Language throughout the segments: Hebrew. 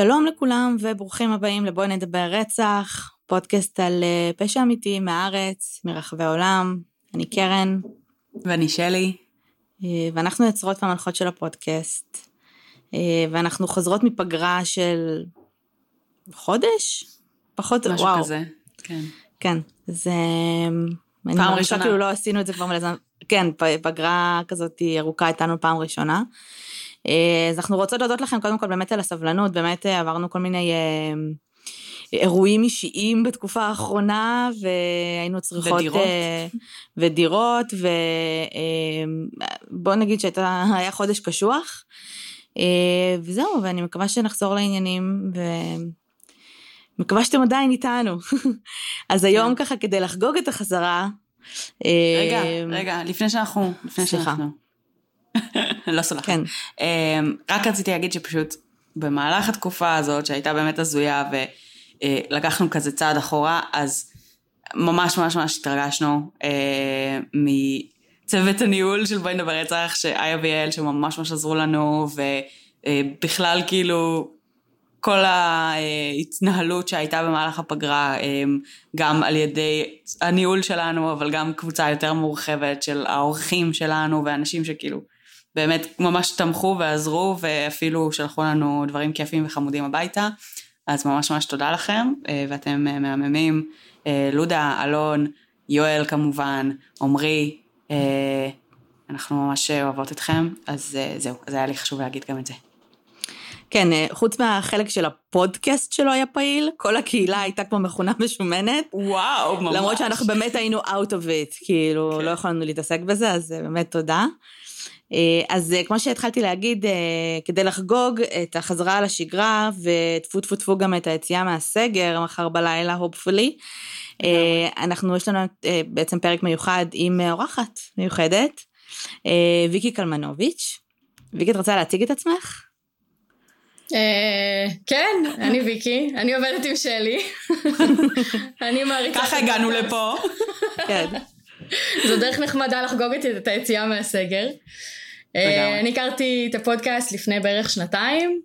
שלום לכולם וברוכים הבאים לבואי נדבר רצח, פודקאסט על אה, פשע אמיתי מהארץ, מרחבי העולם. אני קרן. ואני שלי. אה, ואנחנו יוצרות והמנחות של הפודקאסט. אה, ואנחנו חוזרות מפגרה של חודש? פחות, משהו וואו. משהו כזה, כן. כן, זה... פעם ראשונה. כאילו לא עשינו את זה כבר מלא זמן. כן, פגרה כזאת ארוכה איתנו פעם ראשונה. אז אנחנו רוצות להודות לכם קודם כל באמת על הסבלנות, באמת עברנו כל מיני אירועים אישיים בתקופה האחרונה, והיינו צריכות... ודירות. ודירות, ובוא נגיד שהיה חודש קשוח. וזהו, ואני מקווה שנחזור לעניינים, ומקווה שאתם עדיין איתנו. אז היום ככה, כדי לחגוג את החזרה... רגע, רגע, לפני שאנחנו... לפני. שאנחנו... לא סולחת. כן. אמ, רק רציתי להגיד שפשוט במהלך התקופה הזאת, שהייתה באמת הזויה, ולקחנו כזה צעד אחורה, אז ממש ממש ממש התרגשנו אה, מצוות הניהול של בואי נדבר רצח, שאיה ויעל שממש ממש עזרו לנו, ובכלל כאילו כל ההתנהלות שהייתה במהלך הפגרה, אה, גם על ידי הניהול שלנו, אבל גם קבוצה יותר מורחבת של האורחים שלנו, ואנשים שכאילו באמת ממש תמכו ועזרו, ואפילו שלחו לנו דברים כיפים וחמודים הביתה. אז ממש ממש תודה לכם, אה, ואתם אה, מהממים. אה, לודה, אלון, יואל כמובן, עמרי, אנחנו ממש אוהבות אתכם, אז זהו, אז היה לי חשוב להגיד גם את זה. כן, חוץ מהחלק של הפודקאסט שלו היה פעיל, כל הקהילה הייתה כמו מכונה משומנת. וואו, ממש. למרות שאנחנו באמת היינו out of it, כאילו, כן. לא יכולנו להתעסק בזה, אז באמת תודה. אז כמו שהתחלתי להגיד, כדי לחגוג את החזרה לשגרה, וטפו טפו טפו גם את היציאה מהסגר, מחר בלילה, hopefully, אנחנו, יש לנו בעצם פרק מיוחד עם אורחת מיוחדת, ויקי קלמנוביץ'. ויקי, את רוצה להציג את עצמך? כן, אני ויקי, אני עובדת עם שלי. אני מעריכה... ככה הגענו לפה. כן. זו דרך נחמדה לחגוג את היציאה מהסגר. אני הכרתי את הפודקאסט לפני בערך שנתיים,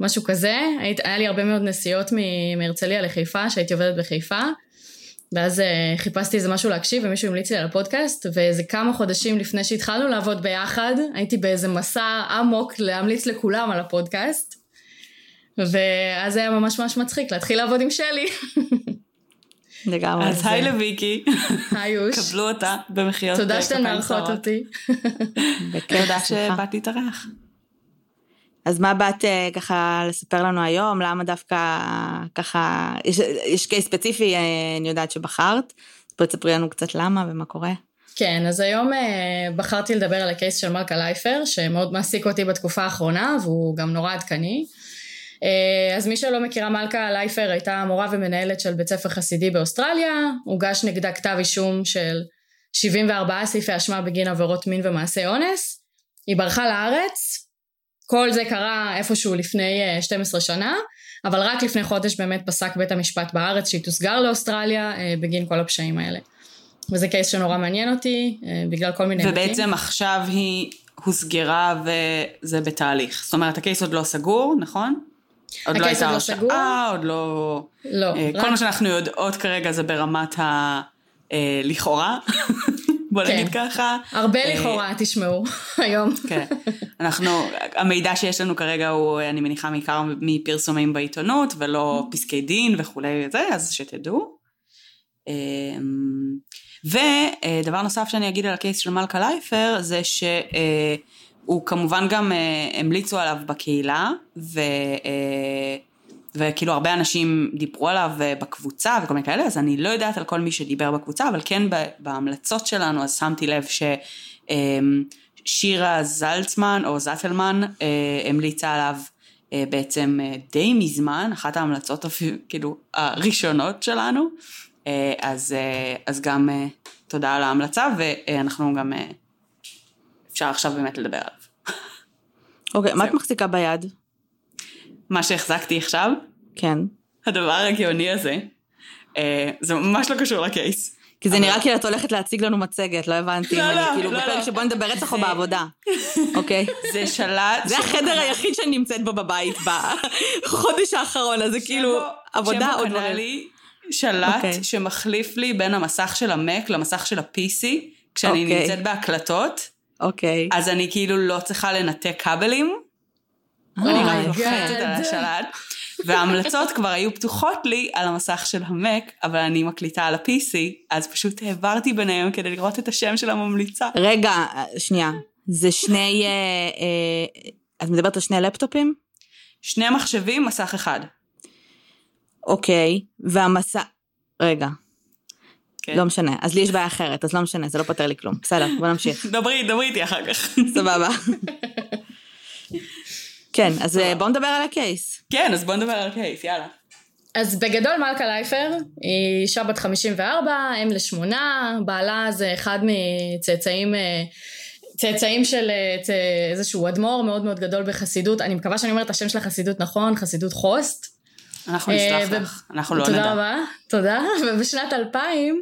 משהו כזה. היה לי הרבה מאוד נסיעות מהרצליה לחיפה, שהייתי עובדת בחיפה. ואז חיפשתי איזה משהו להקשיב ומישהו המליץ לי על הפודקאסט ואיזה כמה חודשים לפני שהתחלנו לעבוד ביחד הייתי באיזה מסע עמוק להמליץ לכולם על הפודקאסט ואז זה היה ממש ממש מצחיק להתחיל לעבוד עם שלי. לגמרי. אז היי לוויקי. היי יוש. קבלו אותה במחיאות תודה שאתן מארחות אותי. תודה שבאת להתארח. אז מה באת ככה לספר לנו היום? למה דווקא ככה, יש, יש קייס ספציפי, אני יודעת שבחרת, בואי תספרי לנו קצת למה ומה קורה. כן, אז היום בחרתי לדבר על הקייס של מלכה לייפר, שמאוד מעסיק אותי בתקופה האחרונה, והוא גם נורא עדכני. אז מי שלא מכירה מלכה לייפר הייתה מורה ומנהלת של בית ספר חסידי באוסטרליה, הוגש נגדה כתב אישום של 74 סעיפי אשמה בגין עבירות מין ומעשי אונס, היא ברחה לארץ, כל זה קרה איפשהו לפני 12 שנה, אבל רק לפני חודש באמת פסק בית המשפט בארץ שהיא תוסגר לאוסטרליה בגין כל הפשעים האלה. וזה קייס שנורא מעניין אותי, בגלל כל מיני... ובעצם היבטים. עכשיו היא הוסגרה וזה בתהליך. זאת אומרת, הקייס עוד לא סגור, נכון? עוד לא הייתה הרשעה, עוד לא... לא. כל רק... מה שאנחנו יודעות כרגע זה ברמת ה... לכאורה, בוא כן. נגיד ככה. הרבה לכאורה, תשמעו, היום. כן. אנחנו, המידע שיש לנו כרגע הוא, אני מניחה, מעיקר מפרסומים בעיתונות, ולא פסקי דין וכולי וזה, אז שתדעו. ודבר נוסף שאני אגיד על הקייס של מלכה לייפר, זה ש... הוא כמובן גם uh, המליצו עליו בקהילה, ו, uh, וכאילו הרבה אנשים דיברו עליו uh, בקבוצה וכל מיני כאלה, אז אני לא יודעת על כל מי שדיבר בקבוצה, אבל כן בהמלצות שלנו, אז שמתי לב ששירה זלצמן או זטלמן uh, המליצה עליו uh, בעצם uh, די מזמן, אחת ההמלצות אפילו, כאילו הראשונות שלנו, uh, אז, uh, אז גם uh, תודה על ההמלצה, ואנחנו גם... Uh, אפשר עכשיו באמת לדבר עליו. אוקיי, מה את מחזיקה ביד? מה שהחזקתי עכשיו? כן. הדבר הגאוני הזה, אה, זה ממש לא קשור לקייס. כי זה אבל- נראה כאילו את הולכת להציג לנו מצגת, לא הבנתי. לא, לא, כאילו לא, בפרק לא. שבו נדבר רצח או זה- בעבודה. אוקיי. זה שלט... זה החדר היחיד שאני נמצאת בו בבית בחודש האחרון, אז זה כאילו עבודה או דברים. לי שלט אוקיי. שמחליף לי בין המסך של המק למסך של ה-PC, כשאני אוקיי. נמצאת בהקלטות, אוקיי. אז אני כאילו לא צריכה לנתק כבלים, אה, אני רק my לוחצת על. השלט. וההמלצות כבר היו פתוחות לי על המסך של המק, אבל אני מקליטה על ה-PC, אז פשוט העברתי ביניהם כדי לראות את השם של הממליצה. רגע, שנייה. זה שני... אה, אה, את מדברת על שני לפטופים? שני מחשבים, מסך אחד. אוקיי. והמסע... רגע. כן. לא משנה. אז לי יש בעיה אחרת, אז לא משנה, זה לא פותר לי כלום. בסדר, בוא נמשיך. דברי, דברי איתי אחר כך. סבבה. כן, אז אה, בואו נדבר על הקייס. כן, אז בוא נדבר על קייס, יאללה. אז בגדול מלכה לייפר היא אישה בת 54, אם לשמונה, בעלה זה אחד מצאצאים, אה, צאצאים של אה, צ- איזשהו אדמו"ר מאוד מאוד גדול בחסידות, אני מקווה שאני אומרת את השם של החסידות נכון, חסידות חוסט. אנחנו נשלח ו- לך, אנחנו לא תודה נדע. רבה, תודה. ובשנת 2000 אה,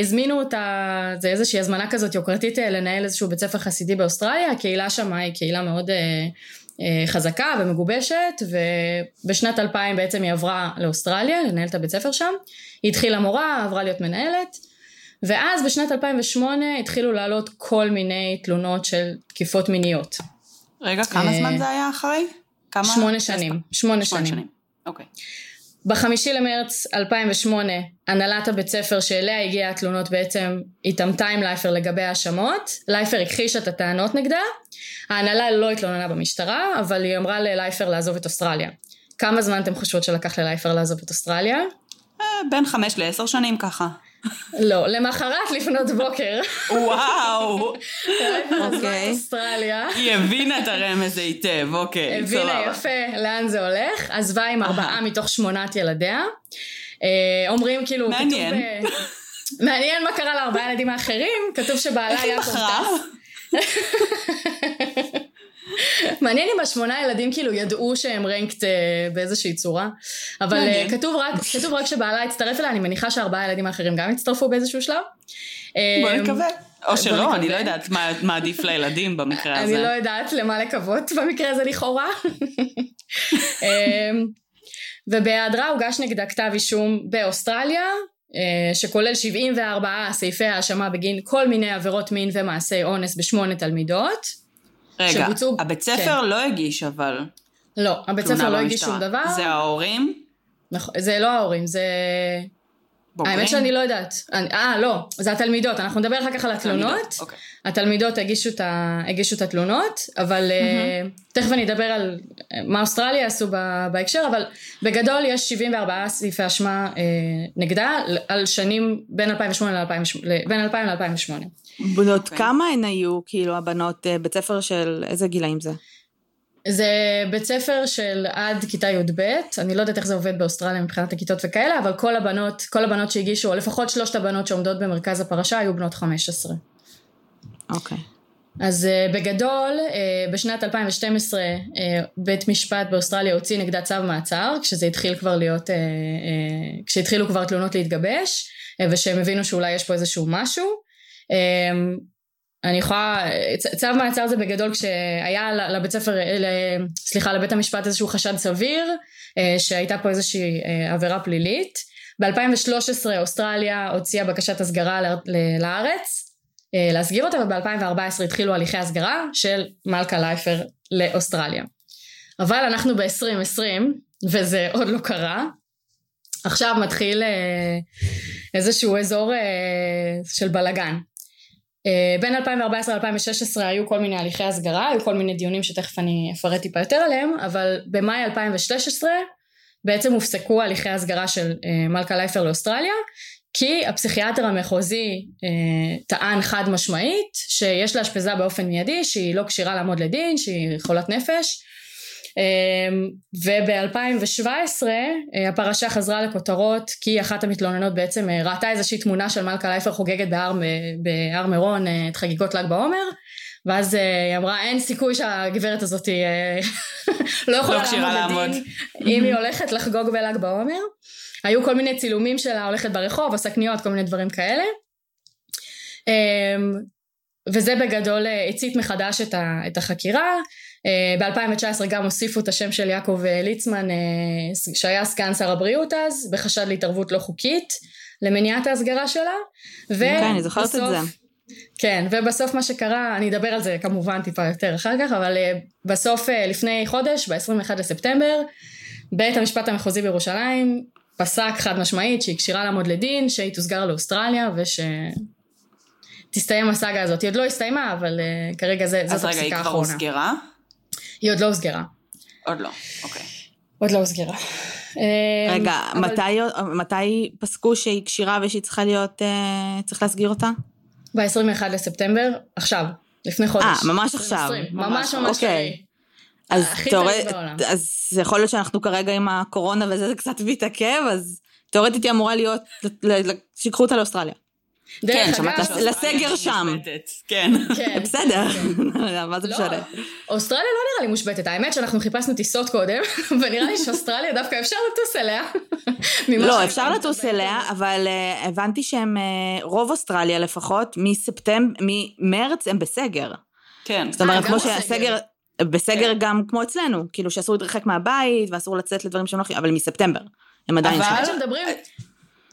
הזמינו אותה, זה איזושהי הזמנה כזאת יוקרתית אה, לנהל איזשהו בית ספר חסידי באוסטרליה, הקהילה שם היא קהילה מאוד אה, אה, חזקה ומגובשת, ובשנת 2000 בעצם היא עברה לאוסטרליה לנהל את הבית ספר שם. היא התחילה מורה, עברה להיות מנהלת, ואז בשנת 2008 התחילו לעלות כל מיני תלונות של תקיפות מיניות. רגע, כמה אה, זמן זה היה אחרי? כמה? שמונה שנים, שמונה. שנים. אוקיי. בחמישי למרץ 2008, הנהלת הבית ספר שאליה הגיעה התלונות בעצם התעמתה עם לייפר לגבי האשמות. לייפר הכחישה את הטענות נגדה. ההנהלה לא התלוננה במשטרה, אבל היא אמרה ללייפר לעזוב את אוסטרליה. כמה זמן אתם חושבות שלקח ללייפר לעזוב את אוסטרליה? אה, בין חמש לעשר שנים ככה. לא, למחרת לפנות בוקר. וואו, אוקיי. אוסטרליה. היא הבינה את הרמז היטב, אוקיי, הבינה. יפה לאן זה הולך, עזבה עם ארבעה מתוך שמונת ילדיה. אה, אומרים כאילו, כתוב... מעניין. ב- מעניין מה קרה לארבעה ילדים האחרים, כתוב שבעלה היה בחרה? מעניין אם השמונה ילדים כאילו ידעו שהם רנקט אה, באיזושהי צורה. אבל אה. כתוב רק, כתוב רק שבעלה הצטרף אליה, אני מניחה שארבעה ילדים האחרים גם הצטרפו באיזשהו שלב. בוא אה, נקווה. או שלא, אני נקווה. לא יודעת מה- מה עדיף לילדים במקרה הזה. אני לא יודעת למה לקוות במקרה הזה לכאורה. ובהיעדרה הוגש נגדה כתב אישום באוסטרליה, אה, שכולל 74 סעיפי האשמה בגין כל מיני עבירות מין ומעשי אונס בשמונה תלמידות. רגע, שבוצעו- הבית ספר לא הגיש אבל לא, הבית ספר לא הגיש. שום דבר. זה ההורים? נכון, זה לא ההורים, זה... בוגרים? האמת שאני לא יודעת. אה, לא, זה התלמידות, אנחנו נדבר אחר כך על התלונות. תלמידות, אוקיי. התלמידות הגישו את, ה... הגישו את התלונות, אבל mm-hmm. תכף אני אדבר על אה, מה אוסטרליה עשו ב... בהקשר, אבל בגדול יש 74 סעיפי אשמה אה, נגדה על שנים בין 2008 ל-2008, בין 2000 ל-2008. בנות אוקיי. כמה הן היו, כאילו, הבנות, בית ספר של איזה גילאים זה? זה בית ספר של עד כיתה י"ב, אני לא יודעת איך זה עובד באוסטרליה מבחינת הכיתות וכאלה, אבל כל הבנות, כל הבנות שהגישו, או לפחות שלושת הבנות שעומדות במרכז הפרשה, היו בנות 15. אוקיי. אז uh, בגדול, uh, בשנת 2012 uh, בית משפט באוסטרליה הוציא נגדה צו מעצר, כשזה התחיל כבר להיות, כשהתחילו כבר תלונות להתגבש, ושהם הבינו שאולי יש פה איזשהו משהו. אני יכולה, צו מעצר זה בגדול כשהיה לבית ספר, סליחה, לבית המשפט איזשהו חשד סביר, uh, שהייתה פה איזושהי uh, עבירה פלילית. ב-2013 אוסטרליה הוציאה בקשת הסגרה לארץ, אה, להסגיר אותה, וב-2014 התחילו הליכי הסגרה של מלכה לייפר לאוסטרליה. אבל אנחנו ב-2020, וזה עוד לא קרה. עכשיו מתחיל אה, איזשהו אזור אה, של בלאגן. אה, בין 2014 ל-2016 היו כל מיני הליכי הסגרה, היו כל מיני דיונים שתכף אני אפרט טיפה יותר עליהם, אבל במאי 2016 בעצם הופסקו הליכי הסגרה של אה, מלכה לייפר לאוסטרליה, כי הפסיכיאטר המחוזי אה, טען חד משמעית שיש לאשפזה באופן מיידי, שהיא לא כשירה לעמוד לדין, שהיא חולת נפש. אה, וב-2017 אה, הפרשה חזרה לכותרות כי אחת המתלוננות בעצם אה, ראתה איזושהי תמונה של מלכה לייפר חוגגת בהר, בהר מירון אה, את חגיגות ל"ג בעומר ואז היא אמרה אין סיכוי שהגברת הזאת לא יכולה לא לעמוד לעמוד. לדין אם היא הולכת לחגוג בל"ג בעומר היו כל מיני צילומים שלה הולכת ברחוב, עושה קניות, כל מיני דברים כאלה. אמ, וזה בגדול הצית מחדש את החקירה. אה, ב-2019 גם הוסיפו את השם של יעקב אה, ליצמן, שהיה סגן שר הבריאות אז, בחשד להתערבות לא חוקית, למניעת ההסגרה שלה. כן, אני זוכרת את זה. כן, ובסוף מה שקרה, אני אדבר על זה כמובן טיפה יותר אחר כך, אבל בסוף לפני חודש, ב-21 לספטמבר, בית המשפט המחוזי בירושלים פסק חד משמעית שהיא כשירה לעמוד לדין, שהיא תוסגר לאוסטרליה וש... תסתיים הסאגה הזאת. היא עוד לא הסתיימה, אבל uh, כרגע זה, זאת הפסיקה האחרונה. אז רגע, היא כבר הוסגרה? היא עוד לא הוסגרה. עוד לא, אוקיי. עוד לא הוסגרה. אה, רגע, אבל... מתי, מתי פסקו שהיא כשירה ושהיא צריכה להיות, uh, צריך להסגיר אותה? ב-21 לספטמבר, עכשיו, לפני חודש. אה, ממש עכשיו. ממש ממש אוקיי. אז תאורטית, אז יכול להיות שאנחנו כרגע עם הקורונה וזה זה קצת מתעכב, אז תאורטית היא אמורה להיות, שיקחו אותה לאוסטרליה. כן, שמעת לסגר שם. כן. כן. בסדר, מה זה לא, משנה? אוסטרליה לא נראה לי מושבתת, האמת שאנחנו חיפשנו טיסות קודם, ונראה לי שאוסטרליה דווקא אפשר לטוס אליה. לא, אפשר לטוס אליה, אבל אה, הבנתי שהם, אה, רוב אוסטרליה לפחות, מספטמבר, ממרץ הם בסגר. כן. זאת אומרת, אה, כמו שהסגר... בסגר כן. גם כמו אצלנו, כאילו שאסור להתרחק מהבית ואסור לצאת לדברים שהם לא אבל מספטמבר. הם עדיין שם. אבל שמדברים,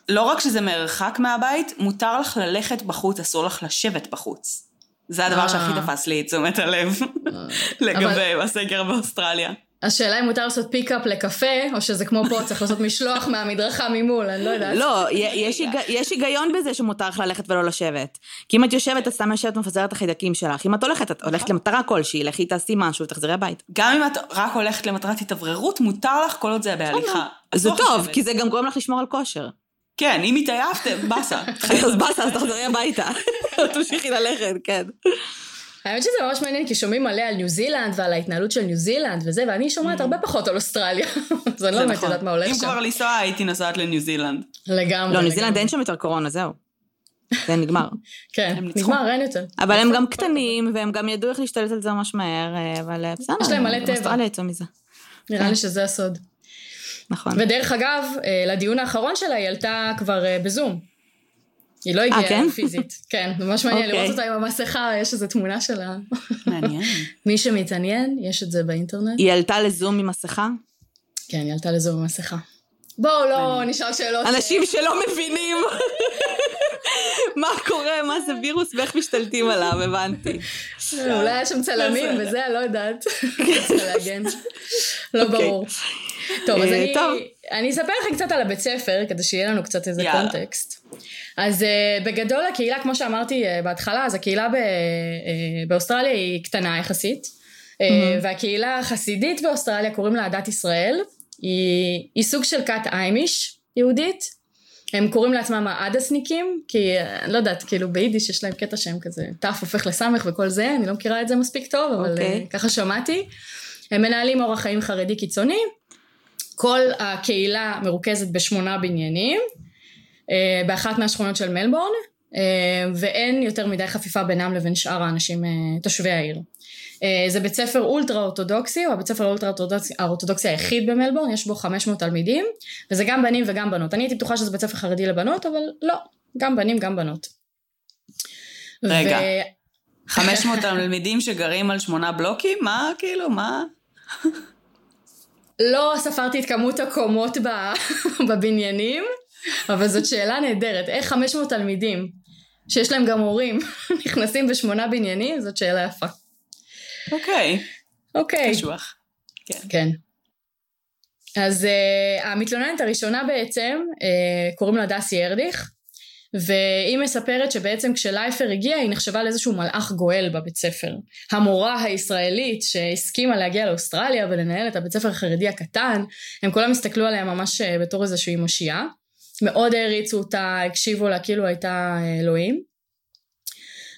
לא רק שזה מרחק מהבית, מותר לך ללכת בחוץ, אסור לך לשבת בחוץ. זה הדבר שהכי אה. תפס לי את תשומת הלב לגבי הסגר באוסטרליה. השאלה אם מותר לעשות פיקאפ לקפה, או שזה כמו פה, צריך לעשות משלוח מהמדרכה ממול, אני לא יודעת. לא, יש היגיון בזה שמותר לך ללכת ולא לשבת. כי אם את יושבת, את סתם יושבת ומפזרת את החיידקים שלך. אם את הולכת, את הולכת. למטרה כלשהי, לכי תעשי משהו ותחזרי הביתה. גם אם את רק הולכת למטרת התאווררות, מותר לך כל עוד זה בהליכה. זה טוב, כי זה גם גורם לך לשמור על כושר. כן, אם התעייפתם, באסה. אז באסה, אז תחזרי הביתה. תמשיכי ללכת, כן. האמת שזה ממש מעניין, כי שומעים מלא על ניו זילנד ועל ההתנהלות של ניו זילנד וזה, ואני שומעת mm. הרבה פחות על אוסטרליה. אז אני לא באמת נכון. יודעת מה הולך שם. אם כבר לנסוע, הייתי נוסעת לניו זילנד. לגמרי. לא, ניו זילנד אין שם יותר קורונה, זהו. זה נגמר. כן, נגמר, אין יותר. אבל הם גם קטנים, והם גם ידעו איך להשתלט על זה ממש מהר, אה, אבל אה, בסדר. יש להם מלא טבע. אוסטרליה יצאו מזה. נראה לי כן. שזה הסוד. נכון. ודרך אגב, אה, לדיון האחרון שלה היא עלתה כבר אה, בזום. היא לא הגיעה כן? פיזית. כן, ממש מעניין okay. לראות אוקיי. אותה עם המסכה, יש איזו תמונה שלה. מעניין. מי שמתעניין, יש את זה באינטרנט. היא עלתה לזום עם מסכה? כן, היא עלתה לזום עם מסכה. בואו לא נשאל שאלות. אנשים שלא מבינים מה קורה, מה זה וירוס ואיך משתלטים עליו, הבנתי. אולי היה שם צלמים וזה, לא יודעת. לא אוקיי. ברור. טוב, אז אה, אני, טוב. אני אספר לכם קצת על הבית ספר, כדי שיהיה לנו קצת איזה יאללה. קונטקסט. אז uh, בגדול הקהילה, כמו שאמרתי uh, בהתחלה, אז הקהילה ב, uh, באוסטרליה היא קטנה יחסית, mm-hmm. והקהילה החסידית באוסטרליה קוראים לה עדת ישראל, היא, היא סוג של כת איימיש יהודית, הם קוראים לעצמם העדסניקים, כי אני לא יודעת, כאילו ביידיש יש להם קטע שהם כזה ת' הופך לסמך וכל זה, אני לא מכירה את זה מספיק טוב, אבל okay. אוקיי. ככה שמעתי. הם מנהלים אורח חיים חרדי קיצוני, כל הקהילה מרוכזת בשמונה בניינים, אה, באחת מהשכונות של מלבורן, אה, ואין יותר מדי חפיפה בינם לבין שאר האנשים, אה, תושבי העיר. זה בית ספר אולטרה אורתודוקסי, הוא הבית ספר האולטרה האורתודוקסי היחיד במלבורן, יש בו 500 תלמידים, וזה גם בנים וגם בנות. אני הייתי בטוחה שזה בית ספר חרדי לבנות, אבל לא, גם בנים גם בנות. רגע, ו... 500 תלמידים שגרים על שמונה בלוקים? מה, כאילו, מה? לא ספרתי את כמות הקומות בבניינים, אבל זאת שאלה נהדרת. איך 500 תלמידים, שיש להם גם הורים, נכנסים בשמונה בניינים? זאת שאלה יפה. אוקיי. אוקיי. קשוח. כן. כן. אז uh, המתלוננת הראשונה בעצם, uh, קוראים לה דסי ארליך, והיא מספרת שבעצם כשלייפר הגיע היא נחשבה לאיזשהו מלאך גואל בבית ספר. המורה הישראלית שהסכימה להגיע לאוסטרליה ולנהל את הבית ספר החרדי הקטן, הם כולם הסתכלו עליה ממש אה, בתור איזושהי מושיעה. מאוד העריצו אותה, הקשיבו לה כאילו הייתה אה, אלוהים.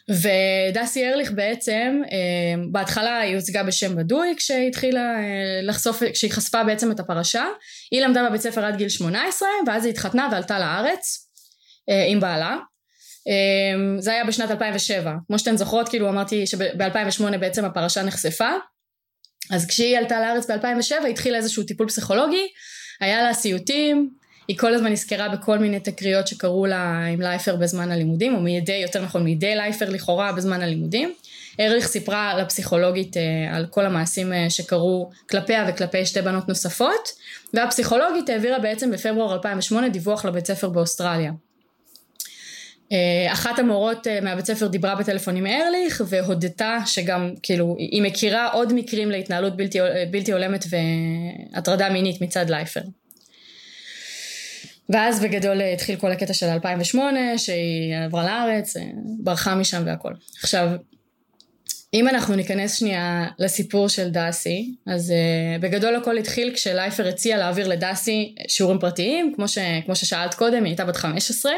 ודסי ארליך בעצם, אה, בהתחלה היא הוצגה בשם בדוי כשהיא התחילה לחשוף, כשהיא חשפה בעצם את הפרשה. היא למדה בבית ספר עד גיל 18 ואז היא התחתנה ועלתה לארץ. אה, עם בעלה. אה, זה היה בשנת 2007. כמו שאתן זוכרות, כאילו אמרתי שב-2008 בעצם הפרשה נחשפה. אז כשהיא עלתה לארץ ב-2007 התחילה איזשהו טיפול פסיכולוגי, היה לה סיוטים, היא כל הזמן נזכרה בכל מיני תקריות שקרו לה עם לייפר בזמן הלימודים, או מידי, יותר נכון מידי לייפר לכאורה בזמן הלימודים. ארליך סיפרה לפסיכולוגית אה, על כל המעשים שקרו כלפיה וכלפי שתי בנות נוספות, והפסיכולוגית העבירה בעצם בפברואר 2008 דיווח לבית ספר באוסטרליה. אה, אחת המורות מהבית ספר דיברה בטלפון עם ארליך והודתה שגם כאילו היא מכירה עוד מקרים להתנהלות בלתי, בלתי הולמת והטרדה מינית מצד לייפר. ואז בגדול התחיל כל הקטע של 2008 שהיא עברה לארץ, ברחה משם והכל. עכשיו אם אנחנו ניכנס שנייה לסיפור של דאסי, אז uh, בגדול הכל התחיל כשלייפר הציע להעביר לדאסי שיעורים פרטיים, כמו, ש, כמו ששאלת קודם, היא הייתה בת 15.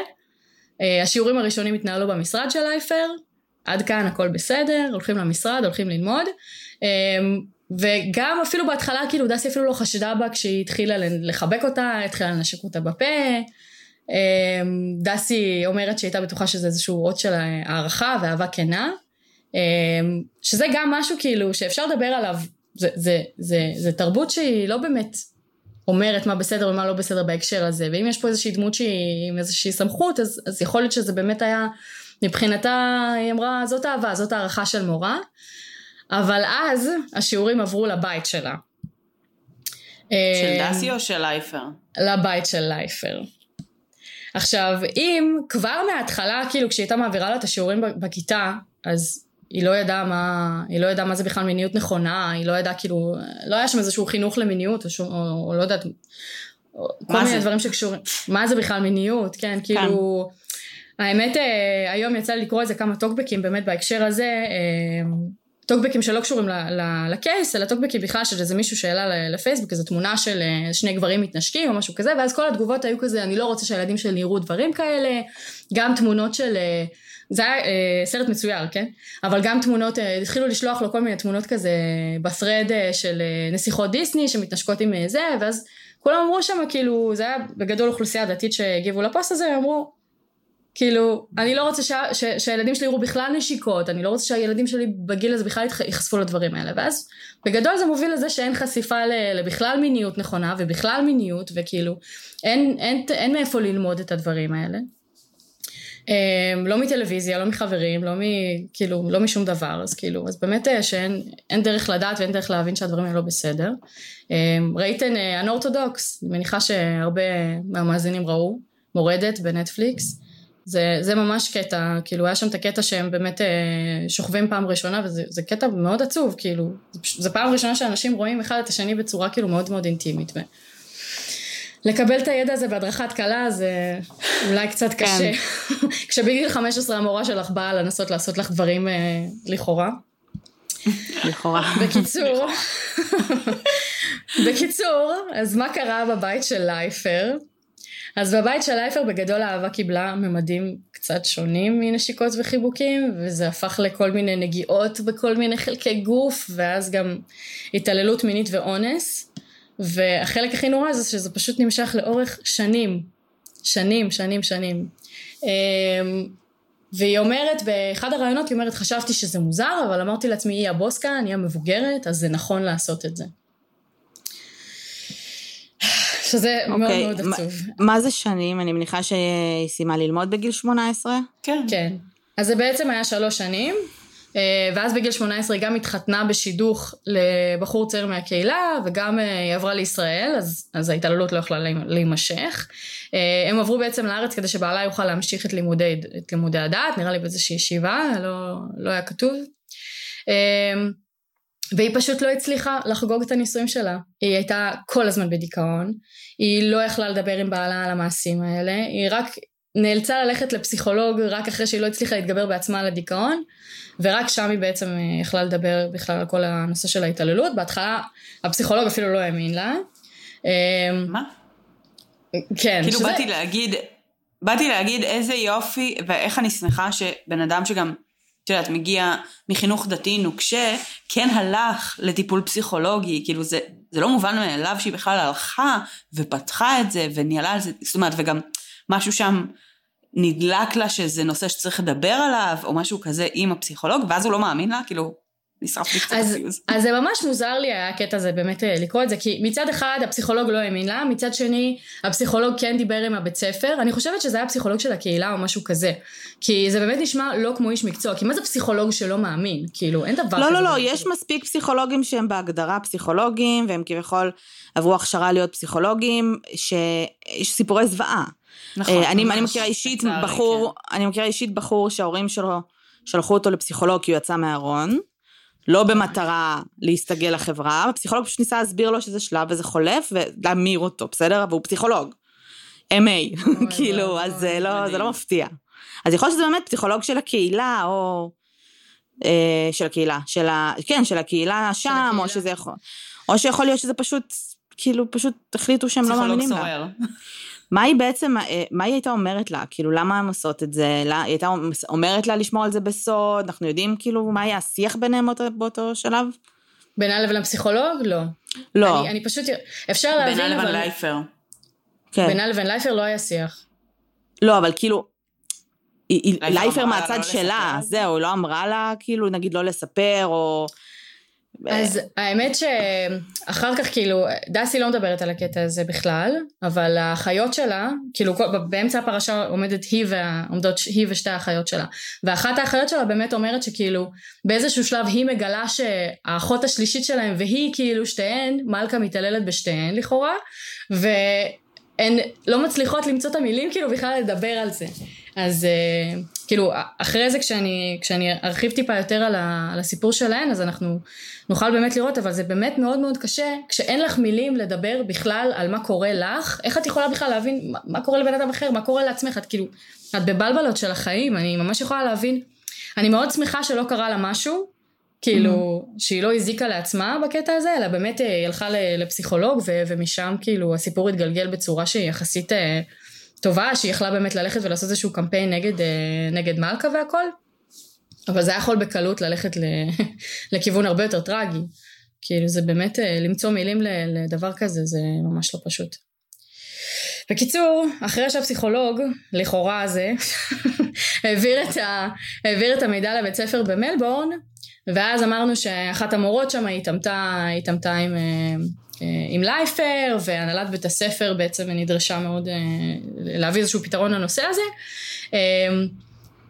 אה, השיעורים הראשונים התנהלו במשרד של לייפר, עד כאן הכל בסדר, הולכים למשרד, הולכים ללמוד. Um, וגם אפילו בהתחלה, כאילו דאסי אפילו לא חשדה בה כשהיא התחילה לחבק אותה, התחילה לנשק אותה בפה. דאסי אומרת שהיא הייתה בטוחה שזה איזשהו אות של הערכה ואהבה כנה. שזה גם משהו כאילו שאפשר לדבר עליו, זה, זה, זה, זה תרבות שהיא לא באמת אומרת מה בסדר ומה לא בסדר בהקשר הזה, ואם יש פה איזושהי דמות שהיא עם איזושהי סמכות, אז, אז יכול להיות שזה באמת היה, מבחינתה היא אמרה זאת אהבה, זאת הערכה של מורה, אבל אז השיעורים עברו לבית שלה. של אמ, דסי או של לייפר? לבית של לייפר. עכשיו, אם כבר מההתחלה, כאילו כשהיא הייתה מעבירה לה את השיעורים בכיתה, אז היא לא ידעה מה, היא לא ידעה מה זה בכלל מיניות נכונה, היא לא ידעה כאילו, לא היה שם איזשהו חינוך למיניות, או, שום, או, או לא יודעת, כל מיני זה? דברים שקשורים, מה זה בכלל מיניות, כן, כאילו, כן. האמת, אה, היום יצא לי לקרוא איזה כמה טוקבקים באמת בהקשר הזה, אה, טוקבקים שלא קשורים לקייס, אלא טוקבקים בכלל של איזה מישהו שהעלה לפייסבוק, איזו תמונה של אה, שני גברים מתנשקים או משהו כזה, ואז כל התגובות היו כזה, אני לא רוצה שהילדים שלי יראו דברים כאלה, גם תמונות של... זה היה אה, סרט מצויר, כן? אבל גם תמונות, אה, התחילו לשלוח לו כל מיני תמונות כזה בסרד אה, של אה, נסיכות דיסני שמתנשקות עם אה, זה, ואז כולם אמרו שם כאילו, זה היה בגדול אוכלוסייה דתית שהגיבו לפוסט הזה, אמרו, כאילו, אני לא רוצה שה, ש, שהילדים שלי יראו בכלל נשיקות, אני לא רוצה שהילדים שלי בגיל הזה בכלל ייחשפו לדברים האלה, ואז בגדול זה מוביל לזה שאין חשיפה לבכלל מיניות נכונה ובכלל מיניות, וכאילו, אין, אין, אין, אין מאיפה ללמוד את הדברים האלה. אמ, לא מטלוויזיה, לא מחברים, לא מ... כאילו, לא משום דבר, אז כאילו, אז באמת אה, שאין דרך לדעת ואין דרך להבין שהדברים האלה לא בסדר. אמ, ראיתן אנורתודוקס, אה, אני מניחה שהרבה מהמאזינים ראו, מורדת בנטפליקס. זה, זה ממש קטע, כאילו היה שם את הקטע שהם באמת אה, שוכבים פעם ראשונה וזה קטע מאוד עצוב, כאילו, זה, זה פעם ראשונה שאנשים רואים אחד את השני בצורה כאילו מאוד מאוד אינטימית. לקבל את הידע הזה בהדרכת כלה זה אולי קצת כן. קשה. כשבגיל 15 המורה שלך באה לנסות לעשות לך דברים אה, לכאורה. לכאורה. בקיצור, בקיצור, אז מה קרה בבית של לייפר? אז בבית של לייפר בגדול האהבה קיבלה ממדים קצת שונים מנשיקות וחיבוקים, וזה הפך לכל מיני נגיעות בכל מיני חלקי גוף, ואז גם התעללות מינית ואונס. והחלק הכי נורא זה שזה פשוט נמשך לאורך שנים, שנים, שנים, שנים. אמ, והיא אומרת, באחד הראיונות היא אומרת, חשבתי שזה מוזר, אבל אמרתי לעצמי, היא הבוס כאן, היא המבוגרת, אז זה נכון לעשות את זה. שזה okay. מאוד אוקיי, מאוד עצוב. מה זה שנים? אני מניחה שהיא סיימה ללמוד בגיל 18? כן. כן. אז זה בעצם היה שלוש שנים, ואז בגיל 18 היא גם התחתנה בשידוך לבחור צעיר מהקהילה וגם אה, היא עברה לישראל אז, אז ההתעללות לא יכלה להימשך. אה, הם עברו בעצם לארץ כדי שבעלה יוכל להמשיך את לימודי, את לימודי הדת, נראה לי באיזושהי ישיבה, לא, לא היה כתוב. והיא פשוט לא הצליחה לחגוג את הנישואים שלה. היא הייתה כל הזמן בדיכאון, היא לא יכלה לדבר עם בעלה על המעשים האלה, היא רק נאלצה ללכת לפסיכולוג רק אחרי שהיא לא הצליחה להתגבר בעצמה על הדיכאון, ורק שם היא בעצם אה, יכלה לדבר בכלל על כל הנושא של ההתעללות. בהתחלה הפסיכולוג אפילו לא האמין לה. אמ, מה? כן. כאילו שזה... באתי להגיד, באתי להגיד איזה יופי ואיך אני שמחה שבן אדם שגם, את יודעת, מגיע מחינוך דתי נוקשה, כן הלך לטיפול פסיכולוגי, כאילו זה, זה לא מובן מאליו שהיא בכלל הלכה ופתחה את זה וניהלה על זה, זאת אומרת, וגם משהו שם נדלק לה שזה נושא שצריך לדבר עליו, או משהו כזה עם הפסיכולוג, ואז הוא לא מאמין לה, כאילו, נשרף לי קצת אז, הפיוז. אז זה ממש מוזר לי הקטע הזה באמת אה, לקרוא את זה, כי מצד אחד הפסיכולוג לא האמין לה, מצד שני הפסיכולוג כן דיבר עם הבית ספר, אני חושבת שזה היה פסיכולוג של הקהילה או משהו כזה, כי זה באמת נשמע לא כמו איש מקצוע, כי מה זה פסיכולוג שלא מאמין? כאילו אין דבר לא, כזה. לא, לא, יש מספיק פסיכולוגים שהם בהגדרה פסיכולוגים, והם כביכול עברו הכשרה להיות פסיכולוגים, שיש סיפורי זוועה. נכון, אה, אני, מכירה אישית לצערי, בחור, אני מכירה אישית בחור שההורים שלו שלחו אותו לפסיכולוג כי הוא יצא מהארון, לא במטרה להסתגל לחברה, הפסיכולוג פשוט ניסה להסביר לו שזה שלב וזה חולף ולהמיר אותו, בסדר? והוא פסיכולוג. MA, כאילו, אז זה לא, זה. לא מפתיע. אז יכול להיות שזה באמת פסיכולוג של הקהילה, או... אה, של הקהילה, של ה... כן, של הקהילה שם, הקהילה. או שזה יכול... או שיכול להיות שזה פשוט, כאילו, פשוט החליטו שהם לא פסיכולוג מאמינים לה. סורר. מה היא בעצם, אה, מה היא הייתה אומרת לה? כאילו, למה הן עושות את זה? לה- היא הייתה אומרת לה לשמור על זה בסוד? אנחנו יודעים כאילו מה היה השיח ביניהם באותו, באותו שלב? בינה לבין הפסיכולוג? לא. לא, אני, אני פשוט, אפשר להבין, בינה לבין אבל לייפר. כן. בינה לבין לייפר לא היה שיח. לא, אבל כאילו, לייפר מהצד לא שלה, לספר? זהו, היא לא אמרה לה, כאילו, נגיד לא לספר, או... אז האמת שאחר כך כאילו, דסי לא מדברת על הקטע הזה בכלל, אבל האחיות שלה, כאילו באמצע הפרשה עומדת היא, וה, עומדות היא ושתי האחיות שלה, ואחת האחיות שלה באמת אומרת שכאילו באיזשהו שלב היא מגלה שהאחות השלישית שלהם והיא כאילו שתיהן, מלכה מתעללת בשתיהן לכאורה, והן לא מצליחות למצוא את המילים כאילו בכלל לדבר על זה. אז אה, כאילו אחרי זה כשאני, כשאני ארחיב טיפה יותר על, ה, על הסיפור שלהן אז אנחנו נוכל באמת לראות אבל זה באמת מאוד מאוד קשה כשאין לך מילים לדבר בכלל על מה קורה לך איך את יכולה בכלל להבין מה, מה קורה לבן אדם אחר מה קורה לעצמך? את כאילו את בבלבלות של החיים אני ממש יכולה להבין. אני מאוד שמחה שלא קרה לה משהו כאילו שהיא לא הזיקה לעצמה בקטע הזה אלא באמת אה, היא הלכה לפסיכולוג ו- ומשם כאילו הסיפור התגלגל בצורה שהיא יחסית אה, טובה שהיא יכלה באמת ללכת ולעשות איזשהו קמפיין נגד, אה, נגד מלכה והכל אבל זה היה יכול בקלות ללכת לכיוון הרבה יותר טרגי כאילו זה באמת אה, למצוא מילים לדבר כזה זה ממש לא פשוט. בקיצור, אחרי שהפסיכולוג, לכאורה הזה, העביר, את ה, העביר את המידע לבית ספר במלבורן, ואז אמרנו שאחת המורות שם התעמתה, עם, אה, עם לייפר, והנהלת בית הספר בעצם נדרשה מאוד אה, להביא איזשהו פתרון לנושא הזה. אה,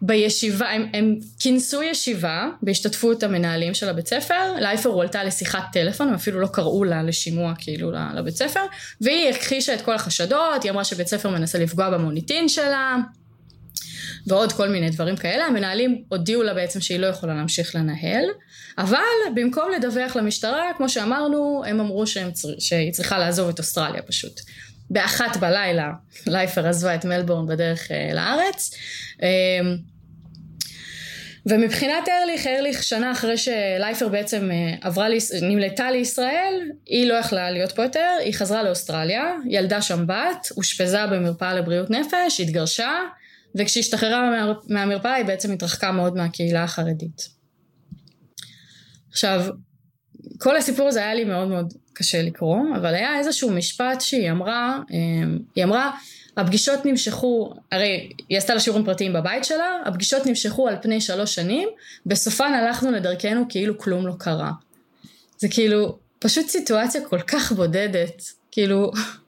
בישיבה, הם, הם כינסו ישיבה בהשתתפות המנהלים של הבית ספר, לייפר הועלתה לשיחת טלפון, הם אפילו לא קראו לה לשימוע כאילו לבית ספר, והיא הכחישה את כל החשדות, היא אמרה שבית ספר מנסה לפגוע במוניטין שלה, ועוד כל מיני דברים כאלה, המנהלים הודיעו לה בעצם שהיא לא יכולה להמשיך לנהל, אבל במקום לדווח למשטרה, כמו שאמרנו, הם אמרו שהם. שהיא צריכה לעזוב את אוסטרליה פשוט. באחת בלילה לייפר עזבה את מלבורן בדרך אה, לארץ. אה, ומבחינת ארליך, ארליך שנה אחרי שלייפר בעצם אה, עברה. נמלטה לישראל, היא לא יכלה להיות פה יותר, היא חזרה לאוסטרליה, ילדה שם בת, אושפזה במרפאה לבריאות נפש, התגרשה, וכשהשתחררה מה... מהמרפאה היא בעצם התרחקה מאוד מהקהילה החרדית. עכשיו, כל הסיפור הזה היה לי מאוד מאוד קשה לקרוא, אבל היה איזשהו משפט שהיא אמרה, היא אמרה, הפגישות נמשכו, הרי היא עשתה לה שיעורים פרטיים בבית שלה, הפגישות נמשכו על פני שלוש שנים, בסופן הלכנו לדרכנו כאילו כלום לא קרה. זה כאילו פשוט סיטואציה כל כך בודדת, כאילו,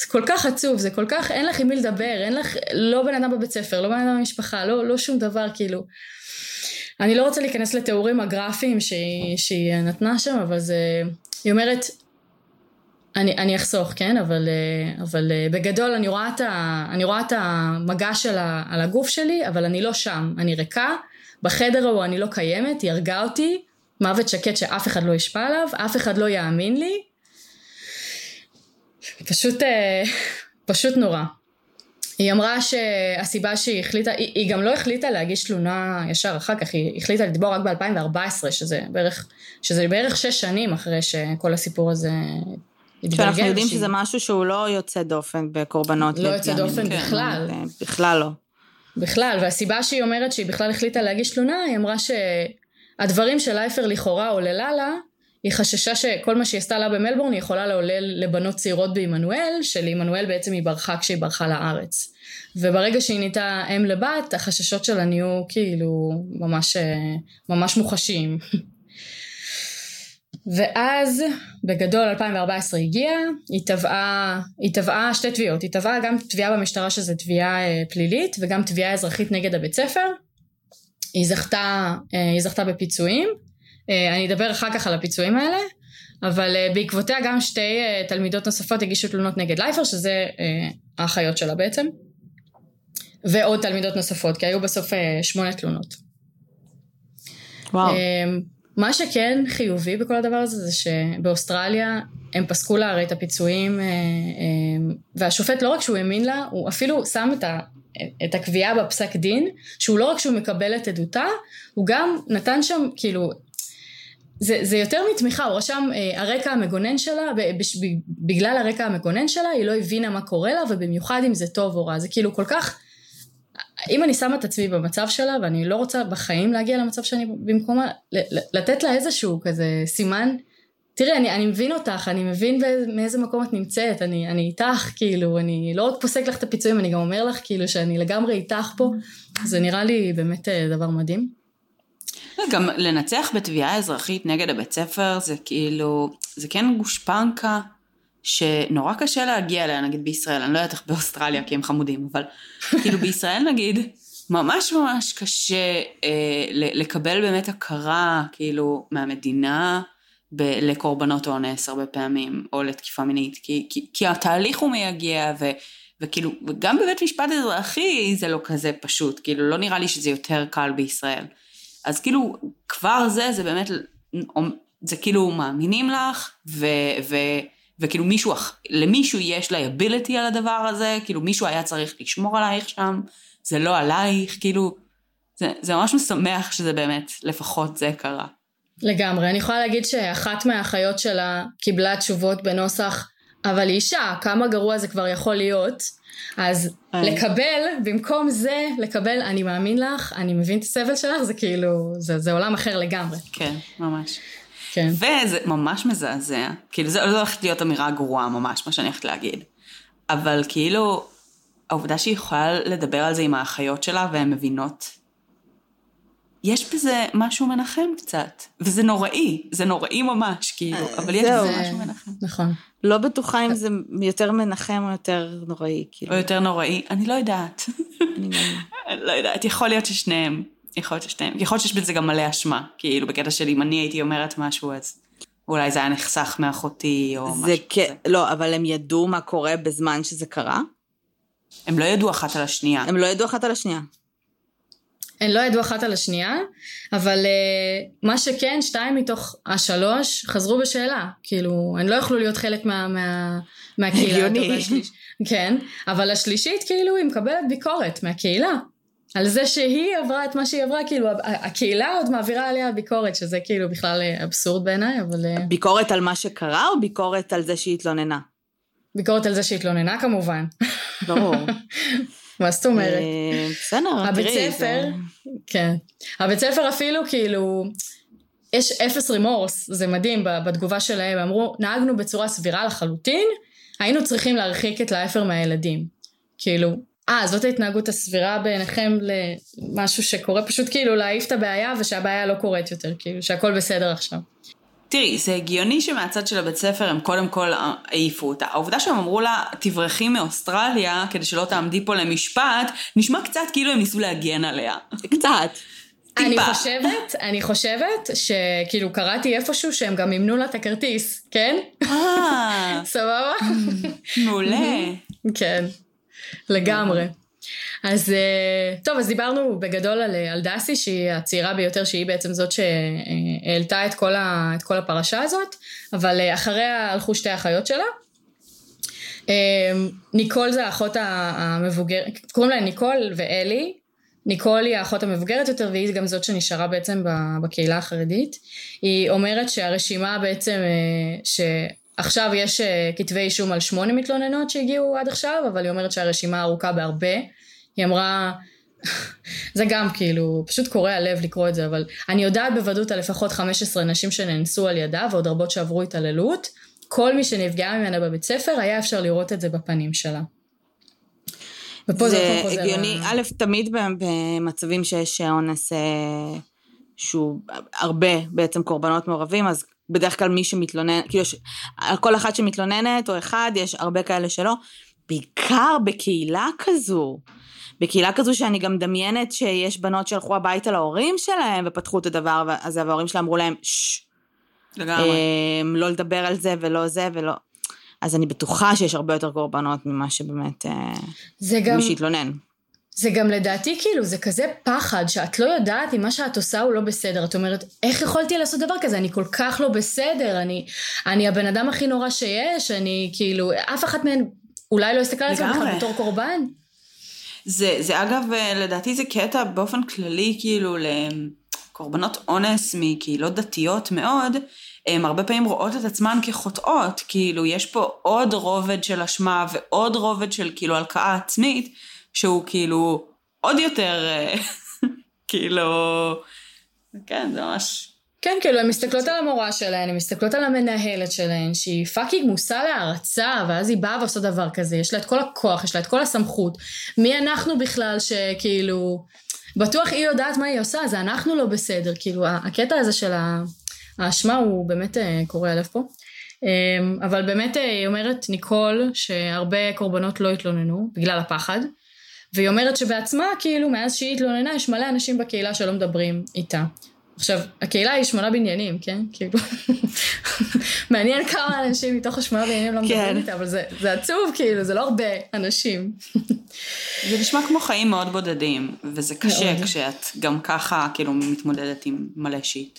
זה כל כך עצוב, זה כל כך, אין לך עם מי לדבר, אין לך, לא בן אדם בבית ספר, לא בן אדם במשפחה, לא, לא שום דבר, כאילו. אני לא רוצה להיכנס לתיאורים הגרפיים שהיא, שהיא נתנה שם, אבל זה, היא אומרת, אני, אני אחסוך, כן? אבל, אבל בגדול אני רואה, את ה, אני רואה את המגע שלה על הגוף שלי, אבל אני לא שם, אני ריקה. בחדר ההוא אני לא קיימת, היא הרגה אותי, מוות שקט שאף אחד לא ישפע עליו, אף אחד לא יאמין לי. פשוט, פשוט נורא. היא אמרה שהסיבה שהיא החליטה, היא, היא גם לא החליטה להגיש תלונה ישר אחר כך, היא החליטה לתבוע רק ב-2014, שזה בערך, שזה בערך שש שנים אחרי שכל הסיפור הזה שאנחנו יודעים שזה משהו שהוא לא יוצא דופן בקורבנות. לא יוצא דופן בכלל. בכלל לא. בכלל, והסיבה שהיא אומרת שהיא בכלל החליטה להגיש תלונה, היא אמרה שהדברים שלייפר לכאורה עוללה לה, היא חששה שכל מה שהיא עשתה לה במלבורן היא יכולה לעולל לבנות צעירות בעמנואל, שלעמנואל בעצם היא ברחה כשהיא ברחה לארץ. וברגע שהיא נהייתה אם לבת, החששות שלה נהיו כאילו ממש, ממש מוחשיים. ואז בגדול 2014 הגיעה, היא תבעה, היא תבעה שתי תביעות, היא תבעה גם תביעה במשטרה שזה תביעה אה, פלילית וגם תביעה אזרחית נגד הבית ספר, היא זכתה, אה, היא זכתה בפיצויים, אה, אני אדבר אחר כך על הפיצויים האלה, אבל בעקבותיה גם שתי תלמידות נוספות הגישו תלונות נגד לייפר, שזה האחיות שלה בעצם, ועוד תלמידות נוספות, כי היו בסוף שמונה תלונות. וואו. מה שכן חיובי בכל הדבר הזה זה שבאוסטרליה הם פסקו לה הרי את הפיצויים אה, אה, והשופט לא רק שהוא האמין לה, הוא אפילו שם את, ה, את הקביעה בפסק דין, שהוא לא רק שהוא מקבל את עדותה, הוא גם נתן שם כאילו זה, זה יותר מתמיכה, הוא רשם אה, הרקע המגונן שלה, בגלל הרקע המגונן שלה היא לא הבינה מה קורה לה ובמיוחד אם זה טוב או רע, זה כאילו כל כך אם אני שמה את עצמי במצב שלה ואני לא רוצה בחיים להגיע למצב שאני במקומה, לתת לה איזשהו כזה סימן, תראי אני, אני מבין אותך, אני מבין מאיזה מקום את נמצאת, אני, אני איתך כאילו, אני לא רק פוסק לך את הפיצויים, אני גם אומר לך כאילו שאני לגמרי איתך פה, זה נראה לי באמת אה, דבר מדהים. גם לנצח בתביעה אזרחית נגד הבית ספר זה כאילו, זה כן גושפנקה שנורא קשה להגיע אליה, נגיד בישראל, אני לא יודעת איך באוסטרליה כי הם חמודים, אבל כאילו בישראל נגיד, ממש ממש קשה אה, לקבל באמת הכרה כאילו מהמדינה ב- לקורבנות אונס הרבה פעמים, או לתקיפה מינית, כי, כי, כי התהליך הוא מייגע, ו, וכאילו, וגם בבית משפט אזרחי זה לא כזה פשוט, כאילו לא נראה לי שזה יותר קל בישראל. אז כאילו, כבר זה, זה באמת, זה כאילו מאמינים לך, ו... ו וכאילו מישהו, למישהו יש liability על הדבר הזה, כאילו מישהו היה צריך לשמור עלייך שם, זה לא עלייך, כאילו, זה, זה ממש משמח שזה באמת, לפחות זה קרה. לגמרי, אני יכולה להגיד שאחת מהאחיות שלה קיבלה תשובות בנוסח, אבל אישה, כמה גרוע זה כבר יכול להיות, אז אי. לקבל, במקום זה, לקבל, אני מאמין לך, אני מבין את הסבל שלך, זה כאילו, זה, זה עולם אחר לגמרי. כן, ממש. כן. וזה ממש מזעזע. כאילו, זה לא הולכת להיות אמירה גרועה ממש, מה שאני הולכת להגיד. אבל כאילו, העובדה שהיא יכולה לדבר על זה עם האחיות שלה והן מבינות, יש בזה משהו מנחם קצת. וזה נוראי, זה נוראי ממש, כאילו, אה, אבל יש בזה משהו מנחם. נכון. לא בטוחה אם זה יותר מנחם או יותר נוראי, כאילו. או יותר נוראי, אני לא יודעת. אני לא יודעת, יכול להיות ששניהם. יכול להיות ששתיהם. יכול להיות שיש בזה גם מלא אשמה, כאילו בקטע של אם אני הייתי אומרת משהו אז אולי זה היה נחסך מאחותי או משהו. כזה. לא, אבל הם ידעו מה קורה בזמן שזה קרה? הם לא ידעו אחת על השנייה. הם לא ידעו אחת על השנייה. הן לא ידעו אחת על השנייה, אבל uh, מה שכן, שתיים מתוך השלוש חזרו בשאלה. כאילו, הן לא יכלו להיות חלק מה, מה, מהקהילה. הגיוני. כן, אבל השלישית, כאילו, היא מקבלת ביקורת מהקהילה. על זה שהיא עברה את מה שהיא עברה, כאילו הקהילה עוד מעבירה עליה ביקורת, שזה כאילו בכלל אה, אבסורד בעיניי, אבל... אה, ביקורת על מה שקרה או ביקורת על זה שהיא התלוננה? ביקורת על זה שהיא התלוננה כמובן. ברור. מה זאת אומרת? אה, בסדר, הבית ספר, כן. הבית ספר אפילו כאילו, יש אפס רימורס, זה מדהים בתגובה שלהם, אמרו, נהגנו בצורה סבירה לחלוטין, היינו צריכים להרחיק את לאפר מהילדים. כאילו, אה, זאת ההתנהגות הסבירה בעיניכם למשהו שקורה, פשוט כאילו להעיף את הבעיה ושהבעיה לא קורית יותר, כאילו שהכל בסדר עכשיו. תראי, זה הגיוני שמהצד של הבית ספר הם קודם כל העיפו אותה. העובדה שהם אמרו לה, תברחי מאוסטרליה כדי שלא תעמדי פה למשפט, נשמע קצת כאילו הם ניסו להגן עליה. קצת. אני חושבת, אני חושבת שכאילו קראתי איפשהו שהם גם אימנו לה את הכרטיס, כן? אה. סבבה? מעולה. כן. לגמרי. אז אה, טוב, אז דיברנו בגדול על, על דסי, שהיא הצעירה ביותר, שהיא בעצם זאת שהעלתה את כל, ה, את כל הפרשה הזאת, אבל אה, אחריה הלכו שתי אחיות שלה. אה, ניקול זה האחות המבוגרת, קוראים להן ניקול ואלי. ניקול היא האחות המבוגרת יותר והיא גם זאת שנשארה בעצם בקהילה החרדית. היא אומרת שהרשימה בעצם, ש... עכשיו יש אה, כתבי אישום על שמונה מתלוננות שהגיעו עד עכשיו, אבל היא אומרת שהרשימה ארוכה בהרבה. היא אמרה, זה גם כאילו, פשוט קורע הלב לקרוא את זה, אבל אני יודעת בוודאות על לפחות 15 נשים שנאנסו על ידה ועוד רבות שעברו התעללות. כל מי שנפגעה ממנה בבית ספר, היה אפשר לראות את זה בפנים שלה. ופה זה, זה הגיוני, ה... א', תמיד במצבים שיש אונס אה, שהוא הרבה בעצם קורבנות מעורבים, אז בדרך כלל מי שמתלונן, כאילו, ש- על כל אחת שמתלוננת או אחד, יש הרבה כאלה שלא. בעיקר בקהילה כזו. בקהילה כזו שאני גם מדמיינת שיש בנות שהלכו הביתה להורים שלהם ופתחו את הדבר הזה, וההורים שלהם אמרו להם, ששש, לגמרי. אמ, לא לדבר על זה ולא זה ולא... אז אני בטוחה שיש הרבה יותר קורבנות ממה שבאמת, אה, זה גם, מי שהתלונן. זה גם לדעתי כאילו, זה כזה פחד שאת לא יודעת אם מה שאת עושה הוא לא בסדר. את אומרת, איך יכולתי לעשות דבר כזה? אני כל כך לא בסדר, אני, אני הבן אדם הכי נורא שיש, אני כאילו, אף אחת מהן אולי לא הסתכלה על עצמה בכלל. בתור קורבן. זה, זה אגב, אה, לדעתי זה קטע באופן כללי, כאילו, לקורבנות אונס מקהילות דתיות מאוד, הם הרבה פעמים רואות את עצמן כחוטאות, כאילו, יש פה עוד רובד של אשמה ועוד רובד של כאילו הלקאה עצמית, שהוא כאילו עוד יותר, אה, כאילו, כן, זה ממש... כן, כאילו, הן מסתכלות על המורה שלהן, הן מסתכלות על המנהלת שלהן, שהיא fucking מושא להערצה, ואז היא באה ועושה דבר כזה, יש לה את כל הכוח, יש לה את כל הסמכות. מי אנחנו בכלל שכאילו... בטוח היא יודעת מה היא עושה, זה אנחנו לא בסדר. כאילו, הקטע הזה של האשמה הוא באמת אה, קורע לב פה. אה, אבל באמת אה, היא אומרת, ניקול, שהרבה קורבנות לא התלוננו, בגלל הפחד. והיא אומרת שבעצמה, כאילו, מאז שהיא התלוננה, יש מלא אנשים בקהילה שלא מדברים איתה. עכשיו, הקהילה היא שמונה בניינים, כן? כאילו, מעניין כמה אנשים מתוך השמונה בניינים לא מדברים כן. איתה, אבל זה, זה עצוב, כאילו, זה לא הרבה אנשים. זה נשמע כמו חיים מאוד בודדים, וזה קשה מאוד. כשאת גם ככה, כאילו, מתמודדת עם מלא שיט.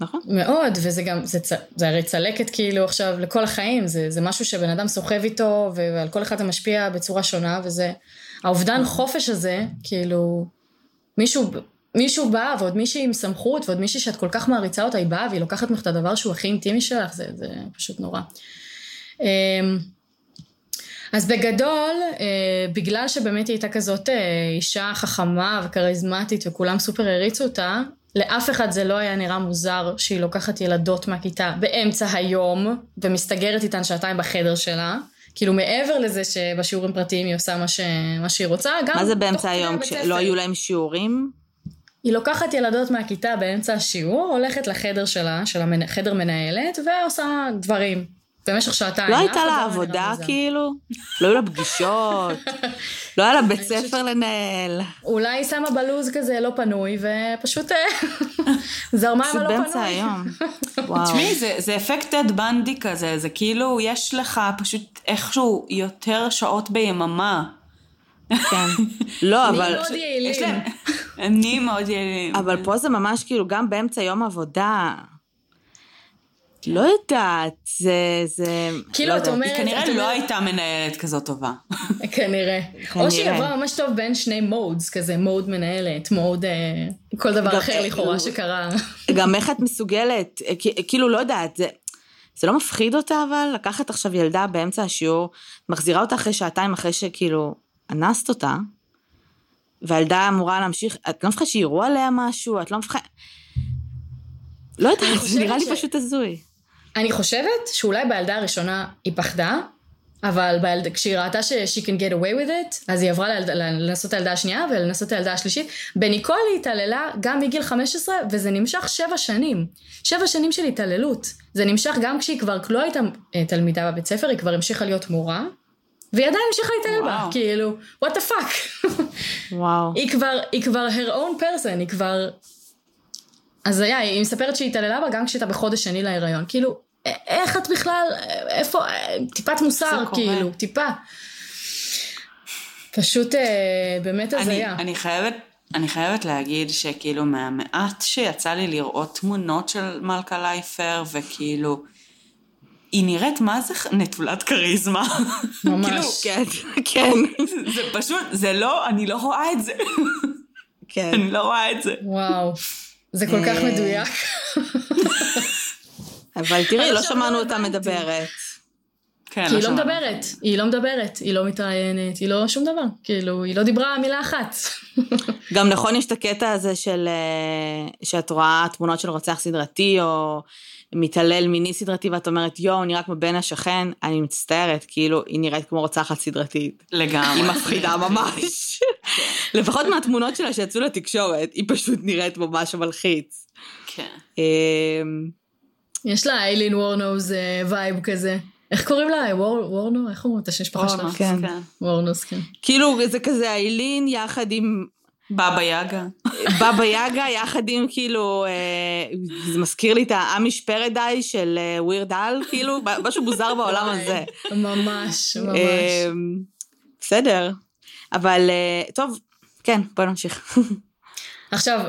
נכון? מאוד, וזה גם, זה, זה הרי צלקת כאילו עכשיו לכל החיים, זה, זה משהו שבן אדם סוחב איתו, ועל כל אחד זה משפיע בצורה שונה, וזה, האובדן חופש הזה, כאילו, מישהו, מישהו בא, ועוד מישהי עם סמכות, ועוד מישהי שאת כל כך מעריצה אותה, היא באה והיא לוקחת ממך את הדבר שהוא הכי אינטימי שלך, זה, זה פשוט נורא. אמ, אז בגדול, אה, בגלל שבאמת היא הייתה כזאת אה, אישה חכמה וכריזמטית וכולם סופר העריצו אותה, לאף אחד זה לא היה נראה מוזר שהיא לוקחת ילדות מהכיתה באמצע היום ומסתגרת איתן שעתיים בחדר שלה. כאילו מעבר לזה שבשיעורים פרטיים היא עושה מה, ש... מה שהיא רוצה, גם מה זה באמצע היום? כשלא היו להם שיעורים? היא לוקחת ילדות מהכיתה באמצע השיעור, הולכת לחדר שלה, של המנ... חדר מנהלת, ועושה דברים. במשך שעתיים. לא הייתה לה לא עבודה. כאילו? לא היו לה פגישות? לא היה לה בית ספר לנהל? אולי היא שמה בלוז כזה לא פנוי, ופשוט אה, זרמה עם פשוט הלא פנוי. באמצע היום. וואו. תשמעי, זה, זה אפקט טד בנדי כזה, זה כאילו, יש לך פשוט איכשהו יותר שעות ביממה. כן. לא, אבל... מאוד יעילים. יש להם, נהיים מאוד יעילים. אבל פה זה ממש כאילו גם באמצע יום עבודה. לא יודעת, זה... זה... כאילו, לא את. אומרת- היא כנראה לא אומרת- הייתה מנהלת כזאת טובה. כנראה. כנראה. או שהיא עברה ממש טוב בין שני מודס, כזה מוד מנהלת, מוד אה, כל דבר אחר לכאורה אה, שקרה. גם איך את מסוגלת, אה, כאילו, לא יודעת, זה... זה לא מפחיד אותה אבל? לקחת עכשיו ילדה באמצע השיעור, מחזירה אותה אחרי שעתיים אחרי שכאילו אנסת אותה, והילדה אמורה להמשיך, את לא מפחדת שיראו עליה משהו? את לא מפחדת... לא יודעת, זה נראה לי ש- פשוט הזוי. אני חושבת שאולי בילדה הראשונה היא פחדה, אבל בילד, כשהיא ראתה ש- she can get away with it, אז היא עברה לילד, לנסות את הילדה השנייה ולנסות את הילדה השלישית. בניקול היא התעללה גם מגיל 15, וזה נמשך שבע שנים. שבע שנים של התעללות. זה נמשך גם כשהיא כבר לא הייתה אה, תלמידה בבית ספר, היא כבר המשיכה להיות מורה, והיא עדיין המשיכה להתעלל בה. כאילו, what the fuck. וואו. היא כבר, היא כבר her own person, היא כבר... אז היה, היא מספרת שהיא התעללה בה גם כשהייתה בחודש שני להיריון. כאילו, איך את בכלל, איפה, טיפת מוסר. כאילו, טיפה. פשוט אה, באמת אני, הזיה. אני חייבת, אני חייבת להגיד שכאילו מהמעט שיצא לי לראות תמונות של מלכה לייפר, וכאילו, היא נראית מה זה נטולת כריזמה. ממש. כאילו, כן, כן, זה, פשוט, זה לא, אני לא רואה את זה. כן. אני לא רואה את זה. וואו. זה כל כך אה, מדויק. אבל תראי, עד לא עכשיו שמענו לא אותה הבנתי. מדברת. כן, כי היא לא שמענו. מדברת, היא לא מדברת, היא לא מתראיינת, היא לא שום דבר. כאילו, היא לא דיברה מילה אחת. גם נכון, יש את הקטע הזה של... אה, שאת רואה תמונות של רוצח סדרתי, או מתעלל מיני סדרתי, ואת אומרת, יואו, נראה כמו בן השכן, אני מצטערת, כאילו, היא נראית כמו רוצחת סדרתית. לגמרי. היא מפחידה ממש. לפחות מהתמונות שלה שיצאו לתקשורת, היא פשוט נראית ממש מלחיץ. כן. אמ, יש לה איילין וורנוז vibe כזה. איך קוראים לה? וור, וורנו? איך אומרים את השם שלה? וורנוס, כן. כן. וורנוס, כן. כאילו זה כזה איילין יחד עם בבא יגה. בבא יגה, יחד עם כאילו, אה, זה מזכיר לי את ה Amish Paradise של אה, Weird Al, כאילו, משהו מוזר בעולם הזה. ממש, ממש. אה, בסדר, אבל טוב, כן, בוא נמשיך. עכשיו,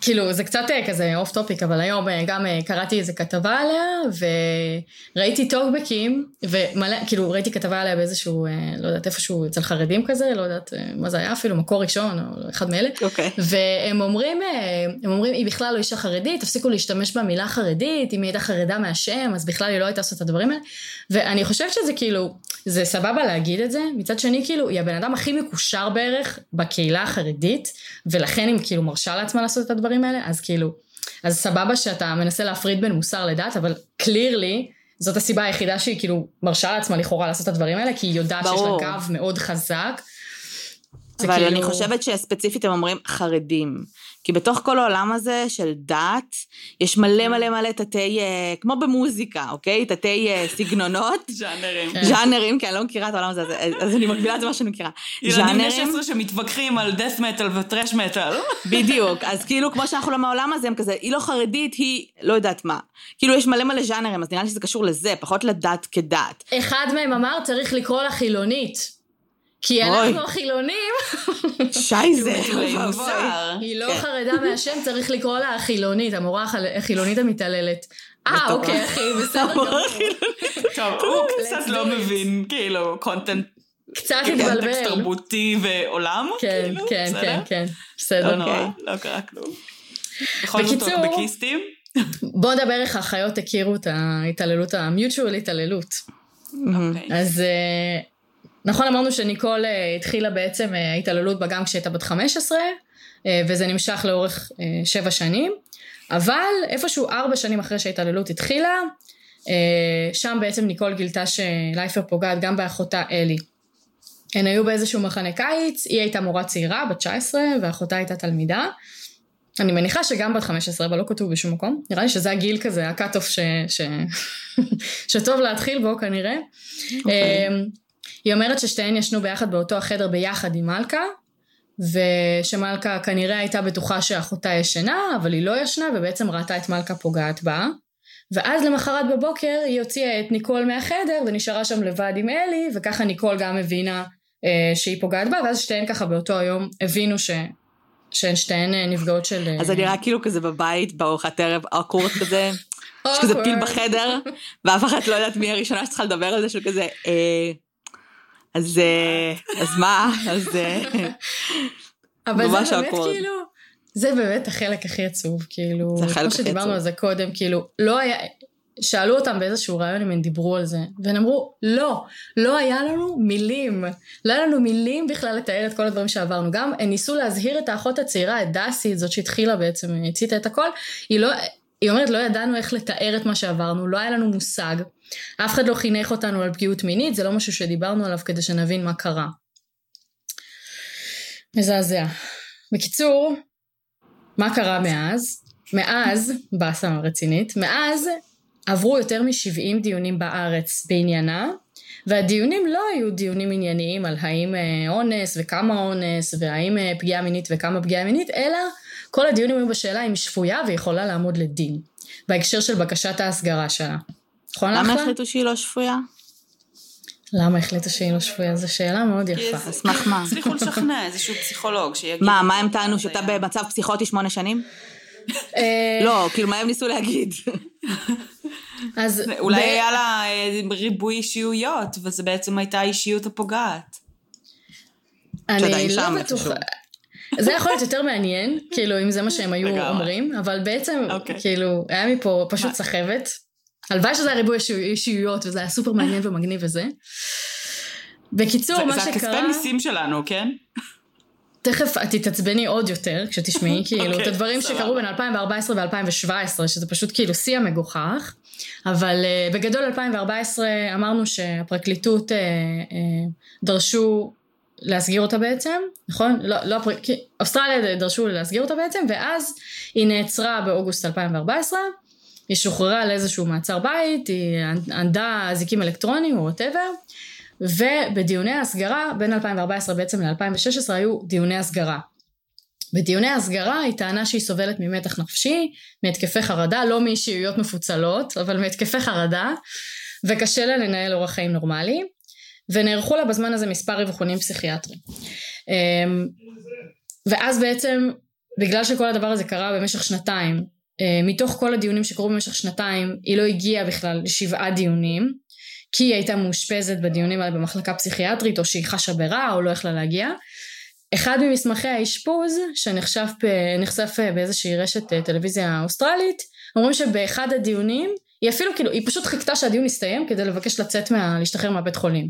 כאילו, זה קצת אה, כזה off topic, אבל היום אה, גם אה, קראתי איזה כתבה עליה, וראיתי טוקבקים, ומלא, כאילו, ראיתי כתבה עליה באיזשהו, לא יודעת, איפשהו אצל חרדים כזה, לא יודעת מה זה היה אפילו, מקור ראשון, או אחד מאלה. אוקיי. והם אומרים, הם אומרים, היא בכלל לא אישה חרדית, תפסיקו להשתמש במילה חרדית, אם היא הייתה חרדה מהשם, אז בכלל היא לא הייתה עושה את הדברים האלה. ואני חושבת שזה כאילו, זה סבבה להגיד את זה, מצד שני כאילו, היא הבן אדם הכי מקושר בערך בקהילה החרדית, ולכן היא כאילו מרשה לעצמה לעשות את הדברים האלה, אז כאילו, אז סבבה שאתה מנסה להפריד בין מוסר לדת, אבל קלירלי, זאת הסיבה היחידה שהיא כאילו מרשה לעצמה לכאורה לעשות את הדברים האלה, כי היא יודעת שיש ברור. לה גב מאוד חזק. אבל כאילו- אני חושבת שספציפית הם אומרים חרדים. כי בתוך כל העולם הזה של דת, יש מלא מלא מלא תתי, אה, כמו במוזיקה, אוקיי? תתי אה, סגנונות, ז'אנרים. כן. ז'אנרים, כי אני לא מכירה את העולם הזה, אז- אז אני מקבילה את זה מה שאני מכירה. ילדים בני ז'אנרים, 16 שמתווכחים על death metal וטרש metal. בדיוק. אז כאילו, כמו שאנחנו לא מהעולם הזה, הם כזה, היא לא חרדית, היא לא יודעת מה. כאילו, יש מלא מלא ז'אנרים, אז נראה לי שזה קשור לזה, פחות לדת כדת. אחד מהם אמר, צריך לקרוא לה חילונית. כי. אנחנו החילונים, שייזה. אוי מוסר. ואבוי. היא לא כן. חרדה מהשם, צריך לקרוא לה החילונית, המורה החילונית המתעללת. אה. אוקיי, אחי, בסדר גמור. טוב, הוא קצת לא. מבין, כאילו, קונטנט, קצת קונטקסט התבלבל. תרבותי ועולם, כן, כאילו, כן, בסדר? כן, כן, לא בסדר. נורא, אוקיי. לא קרה כלום. בכל זאת טוקבקיסטים. בוא נדבר איך החיות הכירו את ההתעללות, ה-mutual התעללות. אוקיי. אז אה, נכון אמרנו שניקול אה, התחילה בעצם אה, ההתעללות בה גם כשהייתה בת 15, אה, וזה נמשך לאורך שבע שנים, אבל איפשהו ארבע שנים אחרי שההתעללות התחילה, שם בעצם ניקול גילתה שלייפר פוגעת גם באחותה אלי. הן היו באיזשהו מחנה קיץ, היא הייתה מורה צעירה, בת 19, ואחותה הייתה תלמידה. אני מניחה שגם בת 15, אבל לא כתוב בשום מקום. נראה לי שזה הגיל כזה, הקאט אוף ש... ש... שטוב להתחיל בו כנראה. אוקיי. היא אומרת ששתיהן ישנו ביחד באותו החדר ביחד עם מלכה, ושמלכה כנראה הייתה בטוחה שאחותה ישנה, אבל היא לא ישנה, ובעצם ראתה את מלכה פוגעת בה. ואז למחרת בבוקר היא הוציאה את ניקול מהחדר ונשארה שם לבד עם אלי, וככה ניקול גם הבינה אה, שהיא פוגעת בה, ואז שתיהן ככה באותו היום הבינו ש... שהן שתיהן אה, נפגעות של... אז אני נראה כאילו כזה בבית, בארוחת ערב, אקורד כזה, יש. כזה פיל בחדר, ואף אחת לא יודעת מי הראשונה שצריכה לדבר על זה, של כזה, אה, אז אה, אז מה, אז אה, אבל זה באמת. כאילו, זה באמת החלק הכי עצוב, כאילו, זה החלק כמו הכי שדיברנו עצוב. על זה קודם, כאילו, לא היה, שאלו אותם באיזשהו רעיון אם הם דיברו על זה, והם אמרו, לא, לא היה לנו מילים, לא היה לנו מילים בכלל לתאר את כל הדברים שעברנו, גם הם ניסו להזהיר את האחות הצעירה, את דסי, זאת שהתחילה בעצם, הציתה את הכל, היא לא... היא אומרת, לא ידענו איך לתאר את מה שעברנו, לא היה לנו מושג. אף אחד לא חינך אותנו על פגיעות מינית, זה לא משהו שדיברנו עליו כדי שנבין מה קרה. מזעזע. בקיצור, מה קרה מאז? מאז, באסה רצינית, מאז עברו יותר מ-70 דיונים בארץ בעניינה, והדיונים לא היו דיונים ענייניים על האם אה, אונס וכמה אונס, והאם אה, פגיעה מינית וכמה פגיעה מינית, אלא כל הדיונים היו בשאלה אם היא שפויה ויכולה לעמוד לדין, בהקשר של בקשת ההסגרה שלה. נכון למה אחלה? החליטו שהיא לא שפויה? למה החליטו שהיא לא שפויה? זו שאלה מאוד יפה. על סמך מה? הצליחו לשכנע איזשהו פסיכולוג שיגיד... מה, מה. הם טענו, שאתה במצב פסיכוטי שמונה שנים? אה, לא, כאילו, מה הם ניסו להגיד? אז... אולי היה לה אה, ריבוי אישיויות, וזה בעצם הייתה האישיות הפוגעת. אני לא. בטוחה. זה יכול להיות יותר מעניין, כאילו, אם זה מה שהם היו. אומרים, אבל בעצם, אוקיי. כאילו, היה מפה פשוט? סחבת. הלוואי שזה היה ריבוי אישי- אישיויות, וזה היה סופר מעניין ומגניב וזה. בקיצור, זה מה זה הכספי שקרה, מיסים שלנו, כן? תכף את תתעצבני עוד יותר כשתשמעי, כאילו, את אוקיי, הדברים סבבה. שקרו בין 2014 ו-2017, שזה פשוט כאילו שיא המגוחך. אבל uh, בגדול 2014 אמרנו שהפרקליטות uh, uh, דרשו להסגיר אותה בעצם, נכון? לא, לא, הפר- כי אוסטרליה דרשו להסגיר אותה בעצם, ואז היא נעצרה באוגוסט 2014, היא שוחררה לאיזשהו מעצר בית, היא ענדה אזיקים אלקטרוניים או whatever, ובדיוני ההסגרה, בין 2014 בעצם ל-2016 היו דיוני הסגרה. בדיוני ההסגרה היא טענה שהיא סובלת ממתח נפשי, מהתקפי חרדה, לא מאישיויות מפוצלות, אבל מהתקפי חרדה, וקשה לה לנהל אורח חיים נורמלי, ונערכו לה בזמן הזה מספר אבחונים פסיכיאטריים. אמ, ואז בעצם, בגלל שכל הדבר הזה קרה במשך שנתיים, מתוך כל הדיונים שקרו במשך שנתיים, היא לא הגיעה בכלל לשבעה דיונים, כי היא הייתה מאושפזת בדיונים האלה במחלקה פסיכיאטרית, או שהיא חשה ברע, או לא יכלה להגיע. אחד ממסמכי האשפוז, שנחשף אה, באיזושהי רשת אה, טלוויזיה אוסטרלית, אומרים שבאחד הדיונים, היא אפילו כאילו, היא פשוט חיכתה שהדיון יסתיים כדי לבקש לצאת מה... להשתחרר מהבית חולים.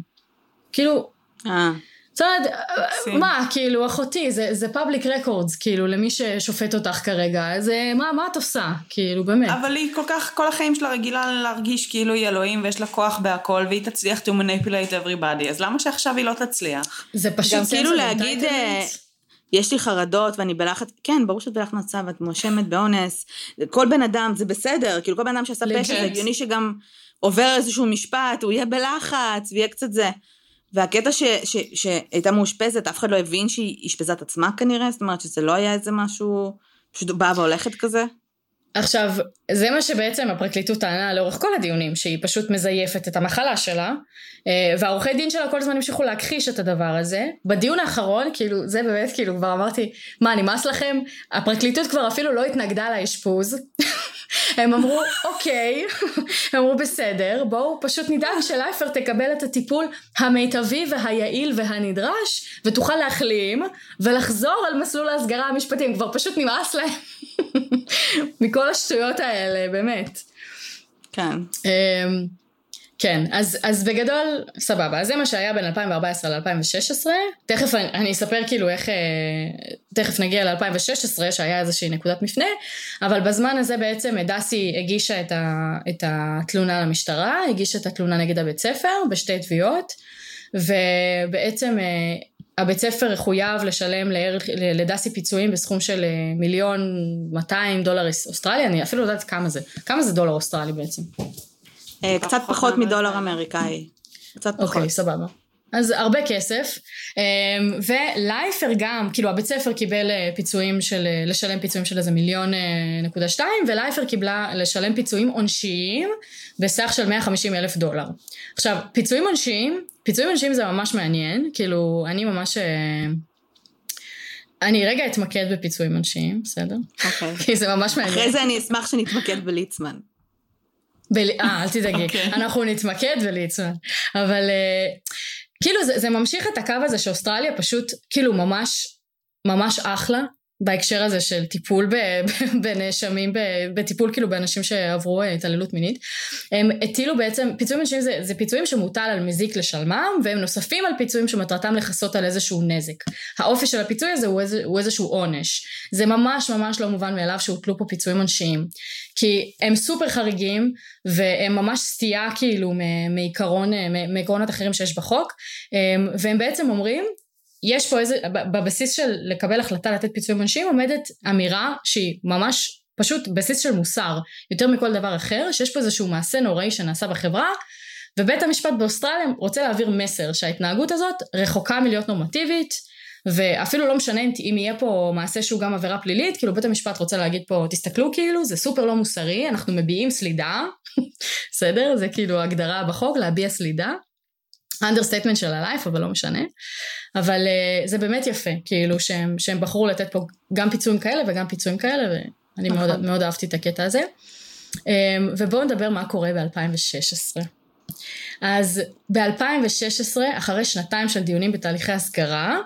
כאילו, אה. זאת אומרת, מה, כאילו, אחותי, זה, זה public records, כאילו, למי ששופט אותך כרגע, זה, מה, מה את עושה? כאילו, באמת. אבל היא כל כך, כל החיים שלה רגילה להרגיש כאילו היא אלוהים ויש לה כוח בהכל, והיא תצליח to manipulate everybody, אז למה שעכשיו היא לא תצליח? זה פשוט... גם כאילו להגיד... אה, יש לי חרדות ואני בלחץ, כן, ברור שאת בלחץ מצב, את מואשמת באונס, כל בן אדם, זה בסדר, כאילו כל בן אדם שעשה פשע, זה הגיוני שגם עובר איזשהו משפט, הוא יהיה בלחץ, ויהיה קצת זה. והקטע שהייתה מאושפזת, אף אחד לא הבין שהיא אשפזה את עצמה כנראה, זאת אומרת שזה לא היה איזה משהו, פשוט באה והולכת כזה. עכשיו, זה מה שבעצם הפרקליטות טענה לאורך כל הדיונים, שהיא פשוט מזייפת את המחלה שלה, אה, והעורכי דין שלה כל הזמן המשיכו להכחיש את הדבר הזה. בדיון האחרון, כאילו, זה באמת, כאילו, כבר אמרתי, מה, נמאס לכם? הפרקליטות כבר אפילו לא התנגדה לאשפוז. הם אמרו, אוקיי, הם אמרו, בסדר, בואו פשוט נדאג שלייפר תקבל את הטיפול המיטבי והיעיל והנדרש, ותוכל להחלים, ולחזור על מסלול ההסגרה המשפטי, הם כבר פשוט נמאס להם מכל השטויות האלה, באמת. כן. אמ, כן, אז, אז בגדול, סבבה, אז זה מה שהיה בין 2014 ל-2016, תכף אני, אני אספר כאילו איך, אה, תכף נגיע ל-2016 שהיה איזושהי נקודת מפנה, אבל בזמן הזה בעצם דסי הגישה את, ה, את התלונה למשטרה, הגישה את התלונה נגד הבית ספר בשתי תביעות, ובעצם אה, הבית ספר חויב לשלם לערך, לדסי פיצויים בסכום של אה, מיליון 200 דולר אוסטרלי, אני אפילו לא יודעת כמה זה, כמה זה דולר אוסטרלי בעצם? אה, קצת פחות מדולר אמריקאי. קצת פחות. אוקיי, סבבה. אז הרבה כסף, אמ, ולייפר גם, כאילו הבית ספר קיבל אה, פיצויים של, אה, לשלם פיצויים של איזה מיליון נקודה שתיים, ולייפר קיבלה לשלם פיצויים עונשיים בסך של 150 אלף דולר. עכשיו, פיצויים עונשיים, פיצויים עונשיים זה ממש מעניין, כאילו, אני ממש... אני רגע אתמקד בפיצויים עונשיים, בסדר? אוקיי. כי זה ממש מעניין. אחרי זה אני אשמח שנתמקד בליצמן. אה, אל תדאגי, okay. אוקיי. אנחנו נתמקד בליצמן. אבל uh, כאילו זה, זה ממשיך את הקו הזה שאוסטרליה פשוט כאילו ממש, ממש אחלה בהקשר הזה של טיפול בנאשמים, בטיפול כאילו באנשים שעברו אה, התעללות מינית. הם הטילו בעצם, פיצויים אנשים זה, זה פיצויים שמוטל על מזיק לשלמם, והם נוספים על פיצויים שמטרתם לכסות על איזשהו נזק. האופי של הפיצוי הזה הוא, איזה, הוא איזשהו עונש. זה ממש ממש לא מובן מאליו שהוטלו פה פיצויים עונשיים. כי הם סופר חריגים, והם ממש סטייה כאילו מעיקרון, מעקרונות אחרים שיש בחוק, והם בעצם אומרים יש פה איזה, בבסיס של לקבל החלטה לתת פיצויים עונשיים עומדת אמירה שהיא ממש פשוט בסיס של מוסר, יותר מכל דבר אחר, שיש פה איזשהו מעשה נוראי שנעשה בחברה, ובית המשפט באוסטרליה רוצה להעביר מסר שההתנהגות הזאת רחוקה מלהיות נורמטיבית, ואפילו לא משנה אם יהיה פה מעשה שהוא גם עבירה פלילית, כאילו בית המשפט רוצה להגיד פה, תסתכלו כאילו, זה סופר לא מוסרי, אנחנו מביעים סלידה, בסדר? זה כאילו הגדרה בחוק, להביע סלידה. understatement של ה life, אבל לא משנה. אבל אה, זה באמת יפה, כאילו שהם, שהם בחרו לתת פה גם פיצויים כאלה וגם פיצויים כאלה, ואני מאוד, נכון. מאוד אהבתי את הקטע הזה. אמ, ובואו נדבר מה קורה ב-2016. אז ב-2016, אחרי שנתיים של דיונים בתהליכי הסגרה,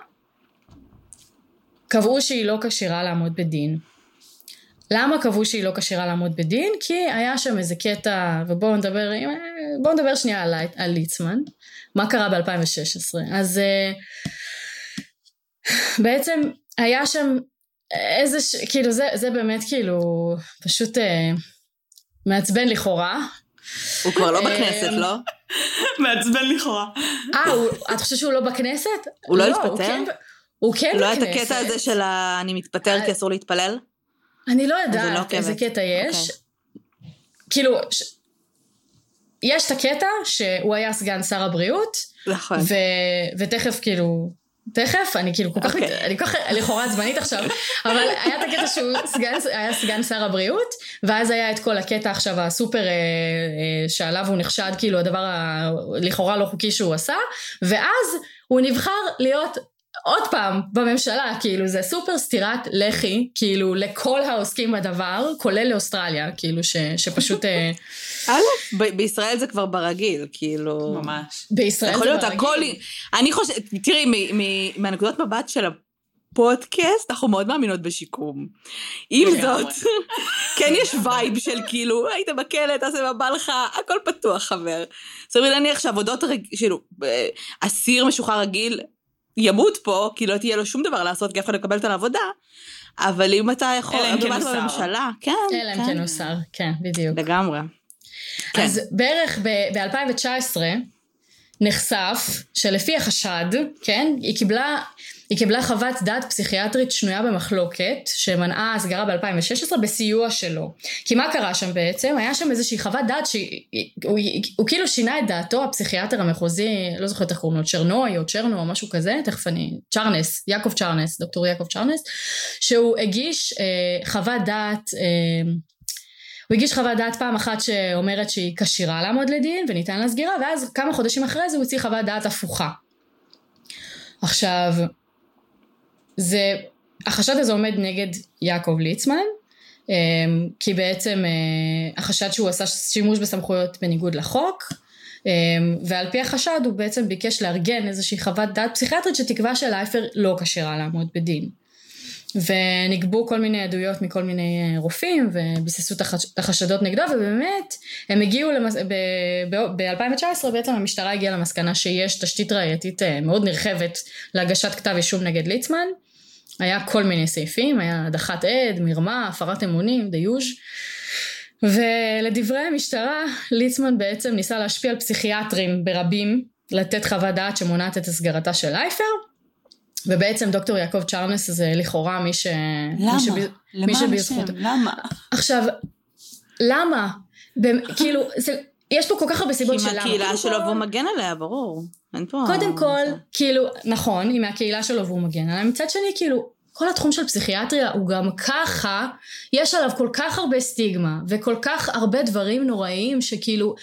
קבעו שהיא לא כשירה לעמוד בדין. למה קבעו שהיא לא כשירה לעמוד בדין? כי היה שם איזה קטע, ובואו נדבר, בואו נדבר שנייה על, על ליצמן. מה קרה ב-2016? אז uh, בעצם היה שם איזה, ש... כאילו זה, זה באמת כאילו פשוט uh, מעצבן לכאורה. הוא כבר לא בכנסת, לא? מעצבן לכאורה. אה, את חושבת שהוא לא בכנסת? הוא לא, לא התפטר? הוא כן, הוא כן לא בכנסת. לא היה את הקטע הזה של אני מתפטר כי אסור להתפלל? אני לא יודעת לא איזה קטע יש. אוקיי. כאילו. יש את הקטע שהוא היה סגן שר הבריאות, נכון. ו... ותכף כאילו, תכף, אני כאילו כל כך, okay. מת... אוקיי. אני כל כך לכאורה עצבנית עכשיו, אבל היה את הקטע שהוא סגן, היה סגן שר הבריאות, ואז היה את כל הקטע עכשיו הסופר אה, אה, שעליו הוא נחשד, כאילו הדבר הלכאורה לא חוקי שהוא עשה, ואז הוא נבחר להיות עוד פעם בממשלה, כאילו זה סופר סטירת לחי, כאילו לכל העוסקים בדבר, כולל לאוסטרליה, כאילו ש, שפשוט... אה, א', ב- בישראל זה כבר ברגיל, כאילו... ממש. בישראל יכול זה להיות ברגיל. הכל... אני חושבת, תראי, מ- מ- מהנקודת מבט של הפודקאסט, אנחנו מאוד מאמינות בשיקום. עם. זאת, כן יש vibe של כאילו, היית בכלא, תעשה מה בא לך, הכל פתוח, חבר. סביר להניח שעבודות, רג- כאילו, אסיר משוחרר רגיל ימות פה, כי לא תהיה לו שום דבר לעשות, כי אף אחד לא יקבל אותו לעבודה, אבל אם אתה יכול, אלא אם כן הוא שר. כן, אלא אם כן הוא שר, כן, בדיוק. לגמרי. כן. אז בערך ב-2019 נחשף שלפי החשד, כן, היא קיבלה, היא קיבלה חוות דעת פסיכיאטרית שנויה במחלוקת, שמנעה הסגרה ב-2016 בסיוע שלו. כי מה קרה שם בעצם? היה שם איזושהי חוות דעת שהוא הוא, הוא כאילו שינה את דעתו, הפסיכיאטר המחוזי, לא זוכרת איך קוראים לו, צ'רנוי או צ'רנו או משהו כזה, תכף אני, צ'רנס, יעקב צ'רנס, דוקטור יעקב צ'רנס, שהוא הגיש אה, חוות דעת אה, הוא הגיש חוות דעת פעם אחת שאומרת שהיא כשירה לעמוד לדין וניתן לה סגירה ואז כמה חודשים אחרי זה הוא הוציא חוות דעת הפוכה. עכשיו, זה, החשד הזה עומד נגד יעקב ליצמן אמ, כי בעצם אה, החשד שהוא עשה שימוש בסמכויות בניגוד לחוק אמ, ועל פי החשד הוא בעצם ביקש לארגן איזושהי חוות דעת פסיכיאטרית שתקבע שלייפר לא כשירה לעמוד בדין. ונגבו כל מיני עדויות מכל מיני אה, רופאים וביססו את את החשדות נגדו ובאמת הם הגיעו למס... ב-2019 בעצם המשטרה הגיעה למסקנה שיש תשתית ראייתית אה, מאוד נרחבת להגשת כתב אישום נגד ליצמן. היה כל מיני סעיפים היה הדחת עד, מרמה, הפרת אמונים, דיוש ולדברי המשטרה ליצמן בעצם ניסה להשפיע על פסיכיאטרים ברבים לתת חוות דעת שמונעת את הסגרתה של לייפר ובעצם דוקטור יעקב צ'רנס זה לכאורה מי ש... למה? מי שב... מי למען השם, שבזכותו. למה? עכשיו, למה? במ- כאילו, זה, יש פה כל כך הרבה כי סיבות של למה. מהקהילה שלו כל- והוא מגן עליה, ברור. אין פה... קודם כל, כאילו, נכון, היא מהקהילה שלו והוא מגן עליה. מצד שני, כאילו, כל התחום של פסיכיאטריה הוא גם ככה, יש עליו כל כך הרבה סטיגמה, וכל כך הרבה דברים נוראיים שכאילו...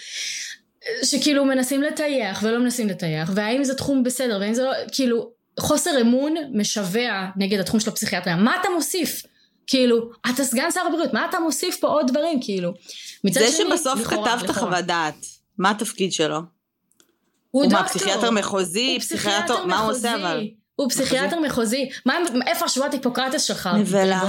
שכאילו מנסים לטייח ולא מנסים לטייח, והאם זה תחום בסדר, והאם זה לא, כאילו, חוסר אמון משווע נגד התחום של הפסיכיאטריה. מה אתה מוסיף? כאילו, אתה סגן שר הבריאות, מה אתה מוסיף פה עוד דברים, כאילו? מצד זה שני, שבסוף לכאורה, כתבת. חוות דעת, מה התפקיד שלו? הוא הוא מה, דוקטור. פסיכיאטר מחוזי? הוא פסיכיאטר, מה הוא עושה מחוזי. אבל? הוא פסיכיאטר מחוזי. מה, איפה השבועת היפוקרטס שלך? נבלה.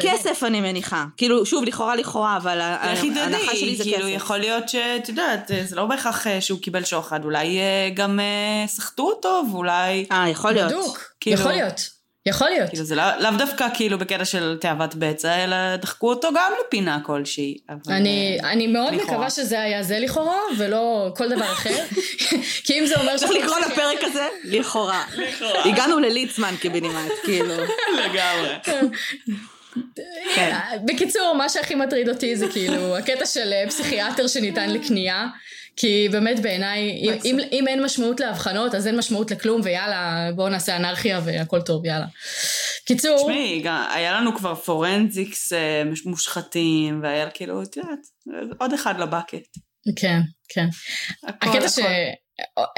כסף אני מניחה. כאילו, שוב, לכאורה לכאורה, אבל ההנחה שלי זה כאילו כסף. יכול להיות שאת יודעת, זה לא בהכרח אה, שהוא קיבל שוחד, אולי אה, גם אה, סחטו אותו, ואולי, אה, יכול להיות. בדוק. כאילו- יכול להיות. יכול להיות. כאילו זה לא- לאו דווקא כאילו בקטע של תאוות בצע, אלא דחקו אותו גם לפינה כלשהי. אני, אה, אני מאוד לכאורה. מקווה שזה היה זה לכאורה, ולא כל דבר אחר. כי אם זה אומר צריך לקרוא לפרק הזה? לכאורה. הגענו לליצמן קיבינימט, כאילו. לגמרי. כן. בקיצור, מה שהכי מטריד אותי זה כאילו הקטע של אה, פסיכיאטר שניתן לקנייה. כי באמת בעיניי, אם, אם, אם אין משמעות להבחנות, אז אין משמעות לכלום, ויאללה, בואו נעשה אנרכיה והכל טוב, יאללה. קיצור, תשמעי, היה לנו כבר פורנזיקס אה, מושחתים, והיה כאילו, את יודעת, עוד אחד לבקט. כן, כן. הכל, הקטע ש... הכל.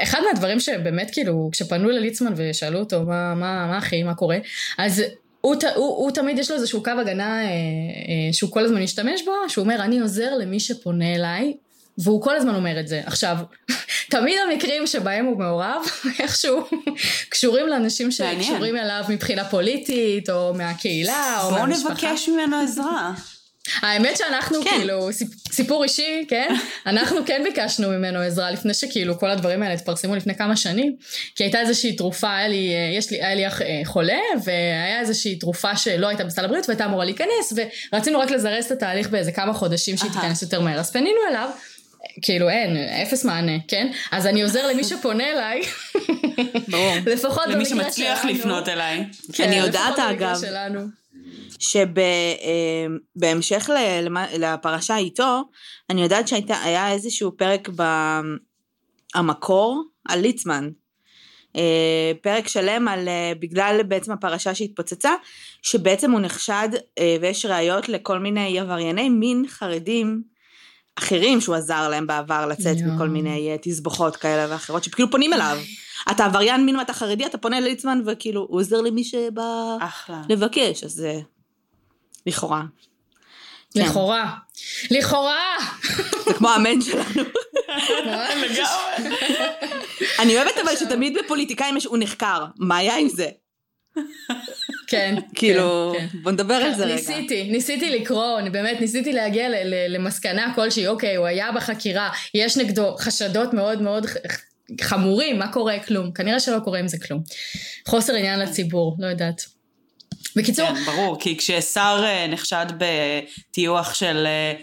אחד מהדברים שבאמת כאילו, כשפנו לליצמן ושאלו אותו מה, מה, מה אחי, מה קורה, אז הוא, ת- הוא, הוא תמיד יש לו איזשהו קו הגנה אה, אה, שהוא כל הזמן משתמש בו, שהוא אומר אני עוזר למי שפונה אליי, והוא כל הזמן אומר את זה. עכשיו, תמיד המקרים שבהם הוא מעורב, איכשהו קשורים לאנשים. שקשורים אליו מבחינה פוליטית, או מהקהילה, או בואו מהמשפחה. נבקש ממנו עזרה. האמת שאנחנו כן. כאילו, סיפ- סיפור אישי, כן? אנחנו כן ביקשנו ממנו עזרה לפני שכאילו כל הדברים האלה התפרסמו לפני כמה שנים, כי הייתה איזושהי תרופה, היה לי, אה, יש לי, היה לי אה, חולה, והיה איזושהי תרופה שלא הייתה בסל הבריאות והייתה אמורה להיכנס, ורצינו רק לזרז את התהליך באיזה כמה חודשים שהיא. תיכנס יותר מהר, אז פנינו אליו. כאילו אין, אפס מענה, כן? אז אני עוזר למי שפונה אליי, ברור. לפחות שלנו. למי שמצליח לפנות אליי. כן, אני יודעת, אגב. שלנו. שבהמשך לפרשה איתו, אני יודעת שהיה איזשהו פרק במקור על ליצמן. אה, פרק שלם על, אה, בגלל בעצם הפרשה שהתפוצצה, שבעצם הוא נחשד אה, ויש ראיות לכל מיני עברייני מין חרדים אחרים שהוא עזר להם בעבר לצאת yeah. מכל מיני תסבוכות כאלה ואחרות, שכאילו פונים אליו. אתה עבריין מין ואתה חרדי, אתה פונה לליצמן וכאילו, הוא עוזר למי שבא אחלה. לבקש, אז זה לכאורה. כן. לכאורה. לכאורה! זה כמו האמן שלנו. אני אוהבת אבל שתמיד בפוליטיקאים הוא נחקר, מה היה עם זה? כן. כאילו, כן, כן. בוא נדבר על זה רגע. ניסיתי, ניסיתי לקרוא, אני באמת ניסיתי להגיע למסקנה כלשהי, אוקיי, הוא היה בחקירה, יש נגדו חשדות מאוד מאוד חמורים, מה קורה? כלום. כנראה שלא קורה עם זה כלום. חוסר עניין לציבור, לא יודעת. בקיצור... כן, ברור, כי כששר אה, נחשד בטיוח של אה,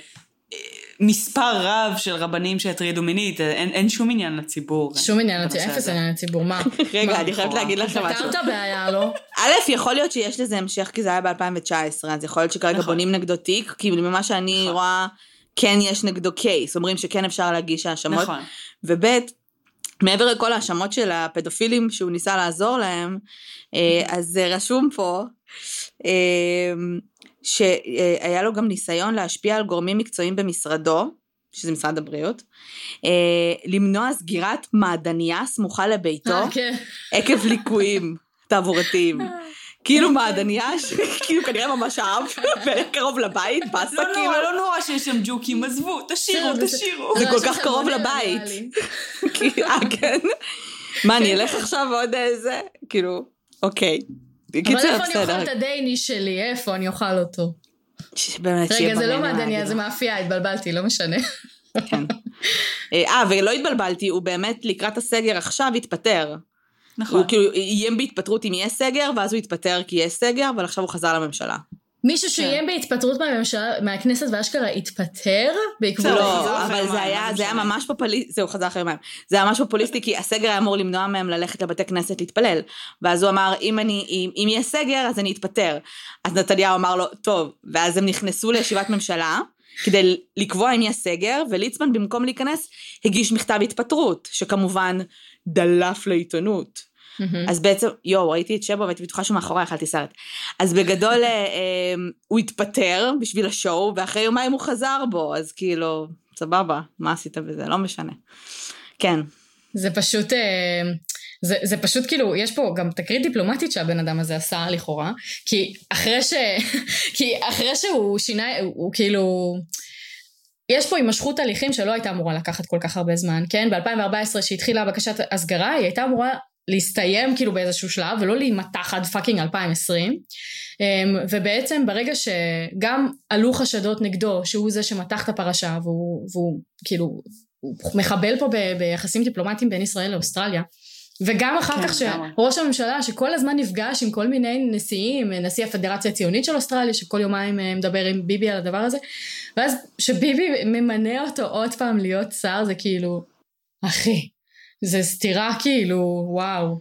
מספר רב של רבנים שהטרידו מינית, אין, אין שום עניין לציבור. שום עניין לציבור, אפס עניין לציבור, מה? רגע, אני חייבת להגיד לכם משהו. פתרת בעיה, לא? א', יכול להיות שיש לזה המשך כי זה היה ב-2019, אז יכול להיות שכרגע נכון. בונים נגדו תיק, כי ממה שאני נכון. רואה, כן יש נגדו קייס, אומרים שכן אפשר להגיש האשמות. נכון. וב', מעבר לכל ההאשמות של הפדופילים שהוא ניסה לעזור להם, אה, אז רשום פה אה, שהיה לו גם ניסיון להשפיע על גורמים מקצועיים במשרדו, שזה משרד הבריאות, אה, למנוע סגירת מעדניה סמוכה לביתו כן. עקב ליקויים תעבורתיים. כאילו מעדניה, כאילו כנראה ממש אהב, וקרוב לבית, באסה לא כאילו. לא, לא נורא שיש שם ג'וקים, עזבו, תשאירו, תשאירו. זה כל כך קרוב לבית. אה, כן? מה, אני אלך עכשיו עוד איזה? כאילו, אוקיי. אבל איפה אני אוכל את הדייני שלי? איפה אני אוכל אותו? באמת, רגע, זה לא מעדניה, זה מאפייה, התבלבלתי, לא משנה. כן. אה, ולא התבלבלתי, הוא באמת לקראת הסגר עכשיו התפטר. נכון. הוא כאילו איים בהתפטרות אם יהיה סגר, ואז הוא התפטר כי יש סגר, אבל עכשיו הוא חזר לממשלה. מישהו שאיים כן. בהתפטרות מהממשלה, מהכנסת ואשכרה התפטר בעקבות... לא, אבל זה היה, זה היה ממש פופוליסטי, זהו, חזר אחרי יומיים. זה היה ממש פופוליסטי, כי הסגר היה אמור למנוע מהם ללכת לבתי כנסת להתפלל. ואז הוא אמר, אם אני, אם, אם יהיה סגר, אז אני אתפטר. אז נתניהו אמר לו, טוב. ואז הם נכנסו לישיבת ממשלה, כדי לקבוע אם יהיה סגר, וליצמן במקום להיכנס, הגיש מכתב התפטרות, שכמובן דלף לעיתונות. Mm-hmm. אז בעצם, יואו, ראיתי את שבו והייתי בטוחה שמאחורי אכלתי סרט. אז בגדול אה, אה, הוא התפטר בשביל השואו, ואחרי יומיים הוא חזר בו, אז כאילו, סבבה, מה עשית בזה? לא משנה. כן. זה פשוט... אה, זה, זה פשוט כאילו, יש פה גם תקרית דיפלומטית שהבן אדם הזה עשה לכאורה, כי אחרי ש... כי אחרי שהוא שינה, הוא, הוא כאילו... יש פה הימשכות הליכים שלא הייתה אמורה לקחת כל כך הרבה זמן, כן? ב-2014 שהתחילה בקשת הסגרה, היא הייתה אמורה להסתיים כאילו באיזשהו שלב ולא להימתח עד fucking 2020 אמ, ובעצם ברגע שגם עלו חשדות נגדו שהוא זה שמתח את הפרשה והוא, והוא כאילו הוא מחבל פה ב, ביחסים דיפלומטיים בין ישראל לאוסטרליה וגם אחר כן, כך שראש הממשלה שכל הזמן נפגש עם כל מיני נשיאים, נשיא הפדרציה הציונית של אוסטרליה שכל יומיים אה, מדבר עם ביבי על הדבר הזה ואז שביבי ממנה אותו עוד פעם להיות שר זה כאילו אחי זה סתירה כאילו, וואו.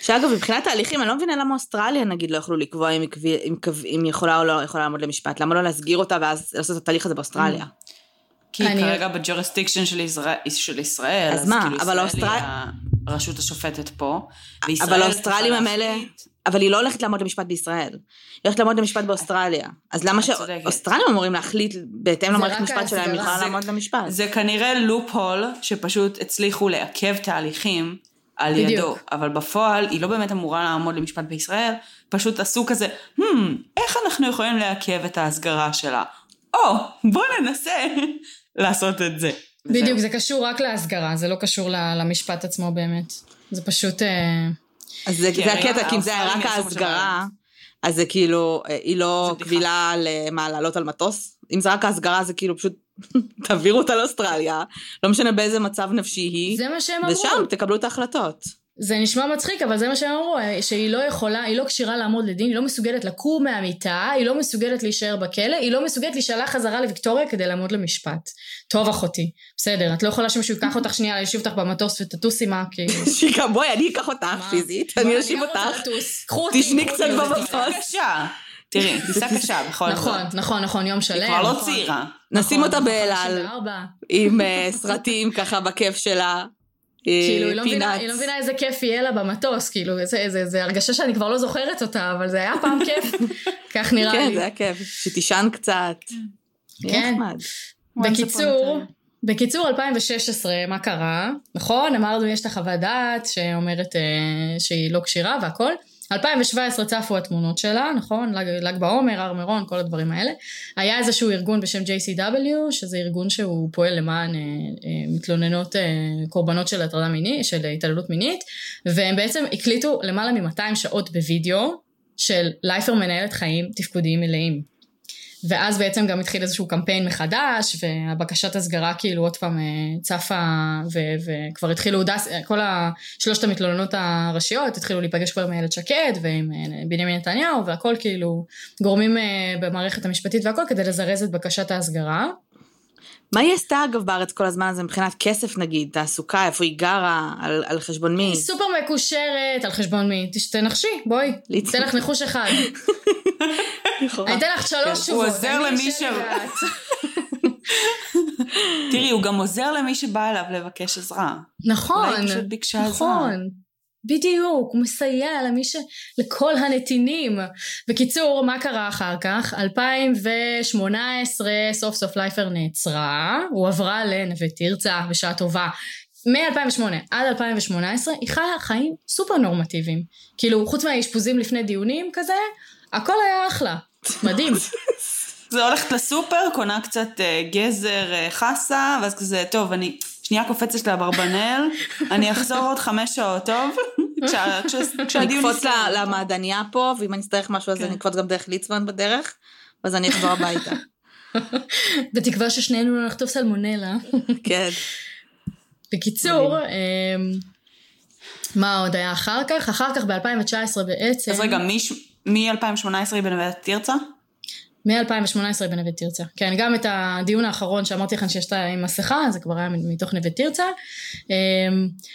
שאגב, מבחינת תהליכים, אני לא מבינה למה אוסטרליה נגיד לא יכלו לקבוע אם, היא יכולה או לא יכולה לעמוד למשפט. למה לא להסגיר אותה ואז לעשות את התהליך הזה באוסטרליה? כי אני... כרגע ב jurisdiction של, ישראל, של ישראל, אז, אז מה, כאילו אבל ישראל היא הרשות השופטת פה. אבל האוסטרלים הם אלה, אבל היא לא הולכת לעמוד למשפט בישראל. היא הולכת לעמוד למשפט באוסטרליה. אז למה שאוסטרלים אמורים להחליט בהתאם למערכת המשפט שלהם, היא יכולה לעמוד למשפט? זה כנראה loophole שפשוט הצליחו לעכב תהליכים על בדיוק. ידו, אבל בפועל היא לא באמת אמורה לעמוד למשפט בישראל, פשוט עשו כזה, hmm, איך אנחנו יכולים לעכב את ההסגרה שלה? או, oh, בוא ננסה לעשות את זה. בדיוק. זה קשור רק להסגרה, זה לא קשור למשפט עצמו באמת. זה פשוט... אה, אז זה, זה הקטע, כי אם זה היה רק ההסגרה, אז זה כאילו, אה, היא לא קבילה למה, לעלות על מטוס? אם זה רק ההסגרה, זה כאילו פשוט תעבירו אותה לאוסטרליה, לא משנה באיזה מצב נפשי היא. זה מה שהם אמרו. ושם תקבלו את ההחלטות. זה נשמע מצחיק, אבל זה מה שהם אמרו, אה, שהיא לא יכולה, היא לא כשירה לעמוד לדין, היא לא מסוגלת לקום מהמיטה, היא לא מסוגלת להישאר בכלא, היא לא מסוגלת להישלח חזרה לוויקטוריה כדי לעמוד למשפט. טוב אחותי, בסדר, את לא יכולה שמישהו ייקח אותך שנייה, להשיב אותך במטוס ותטוס עימה, כי... שיקה, בואי, אני אקח אותך פיזית, אני אשיב אותך. קחו אותי. תשני קצת במטוס. תראי, טיסה קשה בכל זאת. נכון, נכון, נכון, יום שלם. היא כבר לא נכון. צעירה. נשים אותה נכון, באלעל, 54. עם אה, סרטים ככה בכיף שלה. אה, כאילו, היא לא, מבינה. היא לא מבינה איזה כיף יהיה לה במטוס, כאילו, זה, זה, זה הרגשה שאני כבר לא זוכרת אותה, אבל זה היה פעם כיף, כך נראה כן, לי. זה היה כיף. שתישן קצת. כן. וואי, בקיצור, בקיצור, 2016, מה קרה? נכון, אמרנו, יש את החוות דעת שאומרת אה, שהיא לא כשירה והכל. 2017 צפו התמונות שלה, נכון? ל"ג ל"ג בעומר, הר מירון, כל הדברים האלה. היה איזשהו ארגון בשם JCW, שזה ארגון שהוא פועל למען אה, אה, מתלוננות, אה, קורבנות של הטרדה מינית, של התעללות מינית, והם בעצם הקליטו למעלה מ-200 שעות בווידאו של לייפר מנהלת חיים תפקודיים מלאים. ואז בעצם גם התחיל איזשהו קמפיין מחדש, והבקשת הסגרה כאילו עוד פעם אה, צפה, ו- וכבר התחילו, דס, כל שלושת המתלוננות הראשיות התחילו להיפגש כבר עם איילת שקד ועם אה, בנימין נתניהו, והכל כאילו גורמים אה, במערכת המשפטית והכל כדי לזרז את בקשת ההסגרה. מה היא עשתה אגב בארץ כל הזמן הזה מבחינת כסף נגיד, תעסוקה, איפה היא גרה, על, על חשבון מי? היא סופר מקושרת, על חשבון מי? תנחשי, בואי. אתן לך ניחוש אחד. אני אתן לך שלוש הוא תשובות. עוזר אני למי ש-. תראי, הוא גם עוזר למי שבא אליו לבקש עזרה. נכון, אולי היא פשוט ביקשה עזרה. נכון. בדיוק, הוא מסייע למי ש... לכל הנתינים. בקיצור, מה קרה אחר כך? 2018, סוף סוף לייפר נעצרה, הוא עברה לנווה תרצה בשעה טובה. מ-2008 עד 2018 היא חיה חיים סופר נורמטיביים. כאילו, חוץ מהאשפוזים לפני דיונים כזה, הכל היה אחלה. מדהים. זה הולכת לסופר, קונה קצת אה, גזר אה, חסה, ואז כזה, טוב, אני שנייה קופצת לאברבנל, אני אחזור עוד חמש שעות, טוב? כשה- כשה- כשהדיון נקפוץ למעדניה פה, ואם אני אצטרך משהו אז כן. אני אקפוץ גם דרך ליצמן בדרך, ואז אני אחזור הביתה. בתקווה ששנינו לא נחטוף סלמונלה. כן. בקיצור, אמ, מה עוד היה אחר כך? אחר כך ב-2019 בעצם, אז רגע, מ-2018 היא בנווה תרצה? מ-2018 בנווה תרצה. כן, גם את הדיון האחרון שאמרתי לכם שיש עם מסכה, זה כבר היה מתוך נווה תרצה.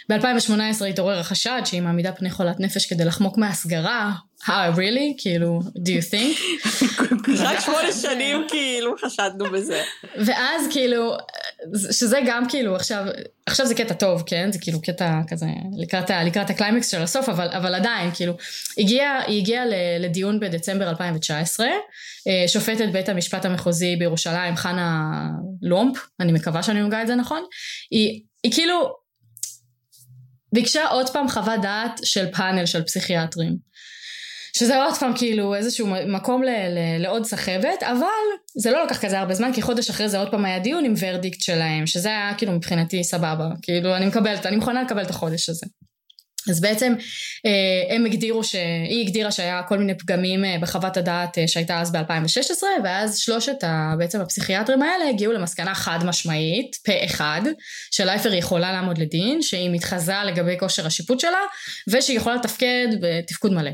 ב-2018 התעורר החשד שהיא מעמידה פני חולת נפש כדי לחמוק מהסגרה. אה, really? כאילו, do you think? רק שמונה שנים כאילו חשדנו בזה. ואז כאילו, שזה גם כאילו עכשיו, עכשיו זה קטע טוב, כן? זה כאילו קטע כזה לקראת, לקראת הקליימקס של הסוף, אבל, אבל עדיין, כאילו, הגיע, היא הגיעה לדיון בדצמבר 2019, אה, שופטת בית המשפט המחוזי בירושלים, חנה לומפ, אני מקווה שאני נוגעה את זה נכון, היא, היא כאילו ביקשה עוד פעם חוות דעת של פאנל של פסיכיאטרים. שזה עוד פעם כאילו איזשהו מקום ל- ל- לעוד סחבת, אבל זה לא לקח כזה הרבה זמן, כי חודש אחרי זה עוד פעם היה דיון עם ורדיקט שלהם, שזה היה כאילו מבחינתי סבבה, כאילו אני מקבלת, אני מוכנה לקבל את החודש הזה. אז בעצם אה, הם הגדירו, ש... היא הגדירה שהיה כל מיני פגמים אה, בחוות הדעת אה, שהייתה אז ב-2016, ואז שלושת ה... בעצם הפסיכיאטרים האלה הגיעו למסקנה חד משמעית, פה אחד, שלייפר יכולה לעמוד לדין, שהיא מתחזה לגבי כושר השיפוט שלה, ושהיא יכולה לתפקד בתפקוד מלא.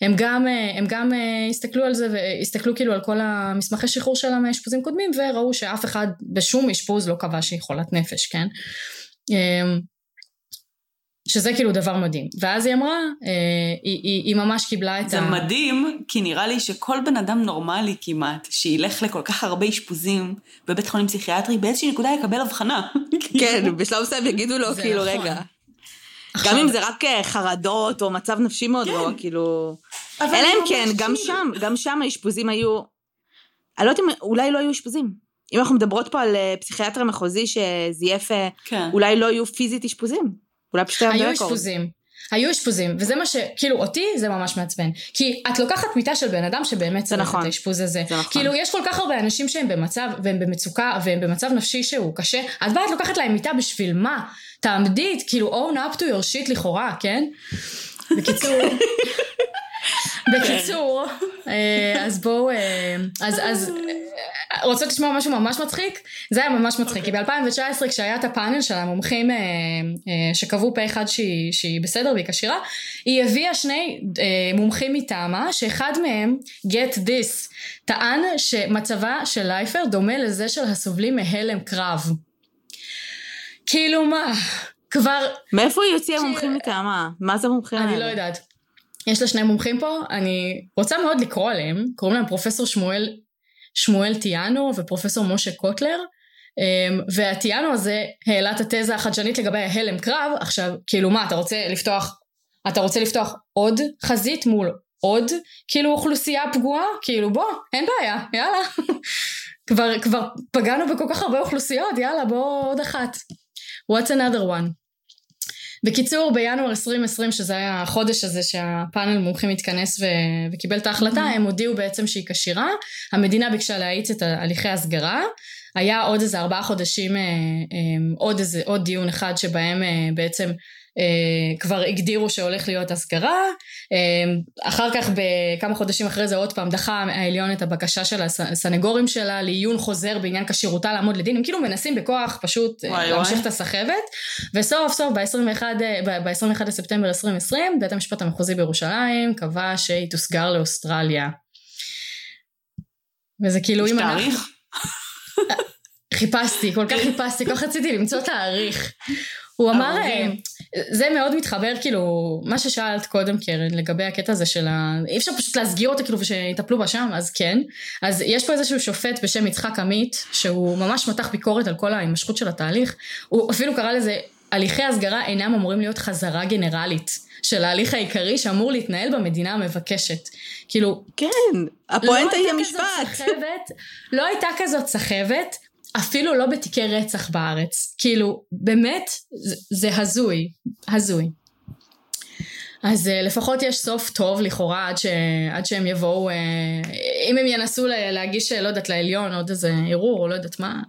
הם גם, אה, הם גם אה, הסתכלו על זה והסתכלו כאילו על כל המסמכי שחרור שלה מאשפוזים קודמים וראו שאף אחד בשום אשפוז לא קבע שהיא חולת נפש, כן? אה, שזה כאילו דבר מדהים. ואז היא אמרה, אה, היא, היא, היא ממש קיבלה את זה מדהים, כי נראה לי שכל בן אדם נורמלי כמעט, שילך לכל כך הרבה אשפוזים בבית חולים פסיכיאטרי, באיזושהי נקודה יקבל הבחנה. כן, בשלב מסוים יגידו לו זה כאילו נכון. רגע. גם אם זה רק אה, חרדות או מצב נפשי מאוד גרוע, כאילו... אלא אם כן, גם כאילו- שם, גם שם האשפוזים היו... אני לא יודעת אם, אולי לא היו אשפוזים. אם אנחנו מדברות פה על אה, פסיכיאטר מחוזי שזייף, אה, כן. אולי לא היו פיזית אשפוזים. אולי פשוט היה היו ברקורד. אשפוזים. היו אשפוזים, וזה מה ש... כאילו, אותי זה ממש מעצבן. כי את לוקחת מיטה של בן אדם שבאמת צריך נכון. את האשפוז הזה. זה נכון. כאילו, יש כל כך הרבה אנשים שהם במצב, והם במצוקה, והם במצב נפשי שהוא קשה, את באה, את לוקחת להם מיטה בשביל מה? תעמדי, כאילו, own up to your shit לכאורה, כן? בקיצור... בקיצור, אה, אז בואו, אה, אז, אז אה, רוצות לשמוע משהו ממש מצחיק? זה היה ממש מצחיק, כי ב-2019 כשהיה את הפאנל של המומחים שקבעו פה אחד שהיא, שהיא בסדר והיא כשירה, היא הביאה שני מומחים מטעמה, שאחד מהם, get this, טען שמצבה של לייפר דומה לזה של הסובלים מהלם קרב. כאילו מה, כבר, מאיפה היא הוציאה מומחים מטעמה? מה זה מומחים האלה? אני לא יודעת. יש לה שני מומחים פה, אני רוצה מאוד לקרוא עליהם, קוראים להם פרופסור שמואל, שמואל טיאנו ופרופסור משה קוטלר, אמ, והטיאנו הזה העלה את התזה החדשנית לגבי ההלם קרב, עכשיו כאילו מה אתה רוצה לפתוח, אתה רוצה לפתוח עוד חזית מול עוד כאילו אוכלוסייה פגועה? כאילו בוא, אין בעיה, יאללה. כבר, כבר פגענו בכל כך הרבה אוכלוסיות, יאללה בוא עוד אחת. What's another one? בקיצור, בינואר 2020, שזה היה החודש הזה שהפאנל מומחים התכנס ו... וקיבל את ההחלטה, mm-hmm. הם הודיעו בעצם שהיא כשירה, המדינה ביקשה להאיץ את הליכי הסגרה, היה עוד איזה ארבעה חודשים, אה, אה, עוד איזה, עוד דיון אחד שבהם אה, בעצם כבר הגדירו שהולך להיות הסגרה, אה, אחר כך בכמה חודשים אחרי זה עוד פעם דחה העליון את הבקשה של הסנגורים שלה לעיון חוזר בעניין כשירותה לעמוד לדין, הם כאילו מנסים בכוח פשוט אה, וואי להמשיך וואי. את הסחבת, וסוף סוף ב-21, ב-21 לספטמבר 2020 בית המשפט המחוזי בירושלים קבע שהיא תוסגר לאוסטרליה. וזה כאילו אם אנחנו... יש תאריך? חיפשתי, כל כך חיפשתי, כל כך רציתי למצוא תאריך. הוא אמר, אה, זה מאוד מתחבר כאילו, מה ששאלת קודם קרן לגבי הקטע הזה של ה... אי אפשר פשוט להסגיר אותה כאילו ושיטפלו בה שם, אז כן. אז יש פה איזשהו שופט בשם יצחק עמית, שהוא ממש מתח ביקורת על כל ההימשכות של התהליך. הוא אפילו קרא לזה, הליכי הסגרה אינם אמורים להיות חזרה גנרלית. של ההליך העיקרי שאמור להתנהל במדינה המבקשת. כאילו... כן, הפואנטה לא היא המשפט. לא הייתה כזאת סחבת, אפילו לא בתיקי רצח בארץ. כאילו, באמת, זה, זה הזוי, הזוי. אז uh, לפחות יש סוף טוב לכאורה עד, ש, עד שהם יבואו, uh, אם הם ינסו לה, להגיש, לא יודעת, לעליון עוד איזה ערעור או לא יודעת מה.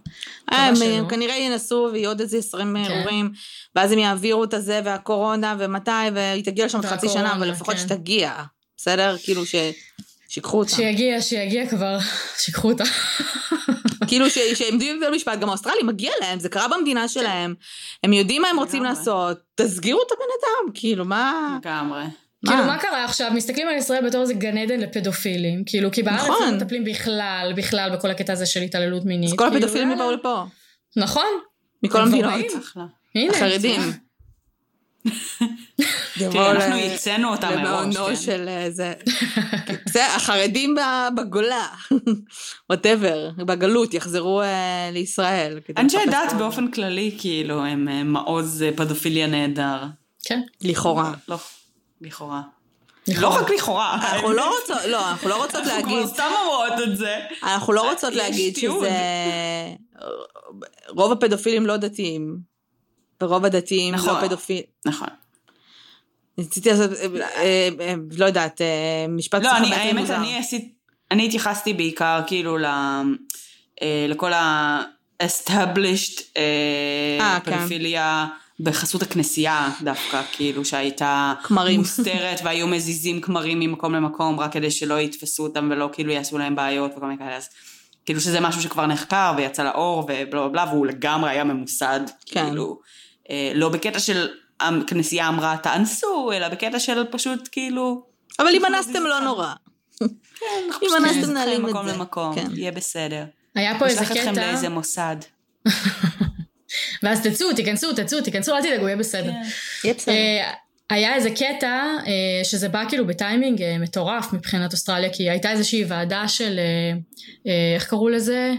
אה, הם שלא. כנראה ינסו ויהיו עוד איזה עשרים כן. ערעורים, ואז הם יעבירו את הזה והקורונה ומתי, והיא תגיע לשם חצי שנה, אבל לפחות כן. שתגיע, בסדר? כאילו ש... שיקחו אותה. שיגיע, שיגיע כבר, שיקחו אותה. כאילו שהם דיון בבית המשפט, גם האוסטרלים, מגיע להם, זה קרה במדינה שלהם, הם יודעים מה הם רוצים לעשות, תסגירו את הבן אדם, כאילו, מה... לגמרי. כאילו מה קרה עכשיו? מסתכלים על ישראל בתור איזה גן עדן לפדופילים, כאילו כי בארץ נכון. לא מטפלים בכלל, בכלל בכל הקטע הזה של התעללות מינית. אז כל כאילו, הפדופילים יבואו לפה. נכון. מכל המדינות. החרדים. תראי, אנחנו ייצאנו אותה מראש. למעונו כן. של איזה... זה, החרדים בגולה, ווטאבר, בגלות, יחזרו אה, לישראל. אנשי דת באופן כללי, כאילו, הם אה, מעוז אה, פדופיליה נהדר. כן. לכאורה. לא, לכאורה. לא רק לכאורה. אנחנו לא רוצות, לא, אנחנו לא רוצות להגיד... אנחנו כבר סתם אומרות את זה. אנחנו לא רוצות להגיד שזה... רוב הפדופילים לא דתיים. ורוב הדתיים לא נכון, לא פדופילים. נכון. רציתי לעשות, אה, אה, אה, לא יודעת, משפט לא, אני, האמת, אני התייחסתי בעיקר כאילו ל, לכל ה-established כן. פדופיליה בחסות הכנסייה דווקא, כאילו שהייתה כמרים. מוסתרת והיו מזיזים כמרים ממקום למקום רק כדי שלא יתפסו אותם ולא כאילו יעשו להם בעיות וכל מיני כאלה, אז כאילו שזה משהו שכבר נחקר ויצא לאור ובלה בלה בלה והוא לגמרי היה ממוסד, כן. כאילו, לא בקטע של הכנסייה אמרה תאנסו, אלא בקטע של פשוט כאילו... אבל אם אנסתם לא נורא. כן, אם אנסתם נעלים את זה. מקום למקום, כן. יהיה בסדר. היה פה איזה קטע... נשלח אתכם לאיזה מוסד. ואז תצאו, תיכנסו, תצאו, תיכנסו, אל תדאגו, יהיה בסדר. כן. יהיה בסדר. אה, היה איזה קטע אה, שזה בא כאילו בטיימינג אה, מטורף מבחינת אוסטרליה, כי הייתה איזושהי ועדה של, איך קראו לזה?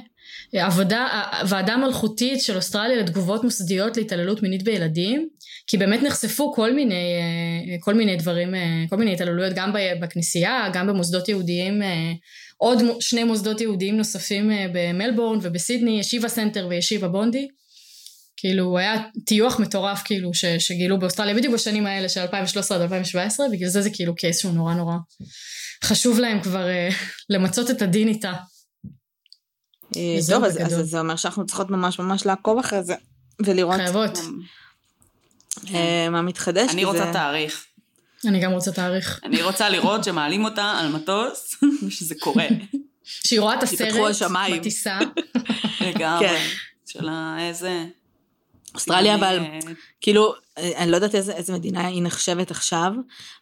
עבודה, ועדה מלכותית של אוסטרליה לתגובות מוסדיות להתעללות מינית בילדים, כי באמת נחשפו כל מיני, אה, כל מיני דברים, אה, כל מיני התעללויות גם בכנסייה, גם במוסדות יהודיים, אה, עוד שני מוסדות יהודיים נוספים במלבורן ובסידני, ישיבה center וישיבה בונדי. כאילו היה טיוח מטורף כאילו ש, שגילו באוסטרליה בדיוק בשנים האלה של 2013 עד 2017 בגלל זה זה כאילו case שהוא נורא נורא חשוב להם כבר למצות את הדין איתה. טוב אז, אז זה אומר שאנחנו צריכות ממש ממש לעקוב אחרי זה ולראות. חייבות. אה, מה מתחדש. אני רוצה תאריך. אני גם רוצה תאריך. אני רוצה לראות שמעלים אותה על מטוס, ושזה קורה. שהיא רואה את הסרט בטיסה. לגמרי. כן. של איזה... אוסטרליה אבל, אה, כאילו, אני לא יודעת איזה, איזה מדינה היא נחשבת עכשיו,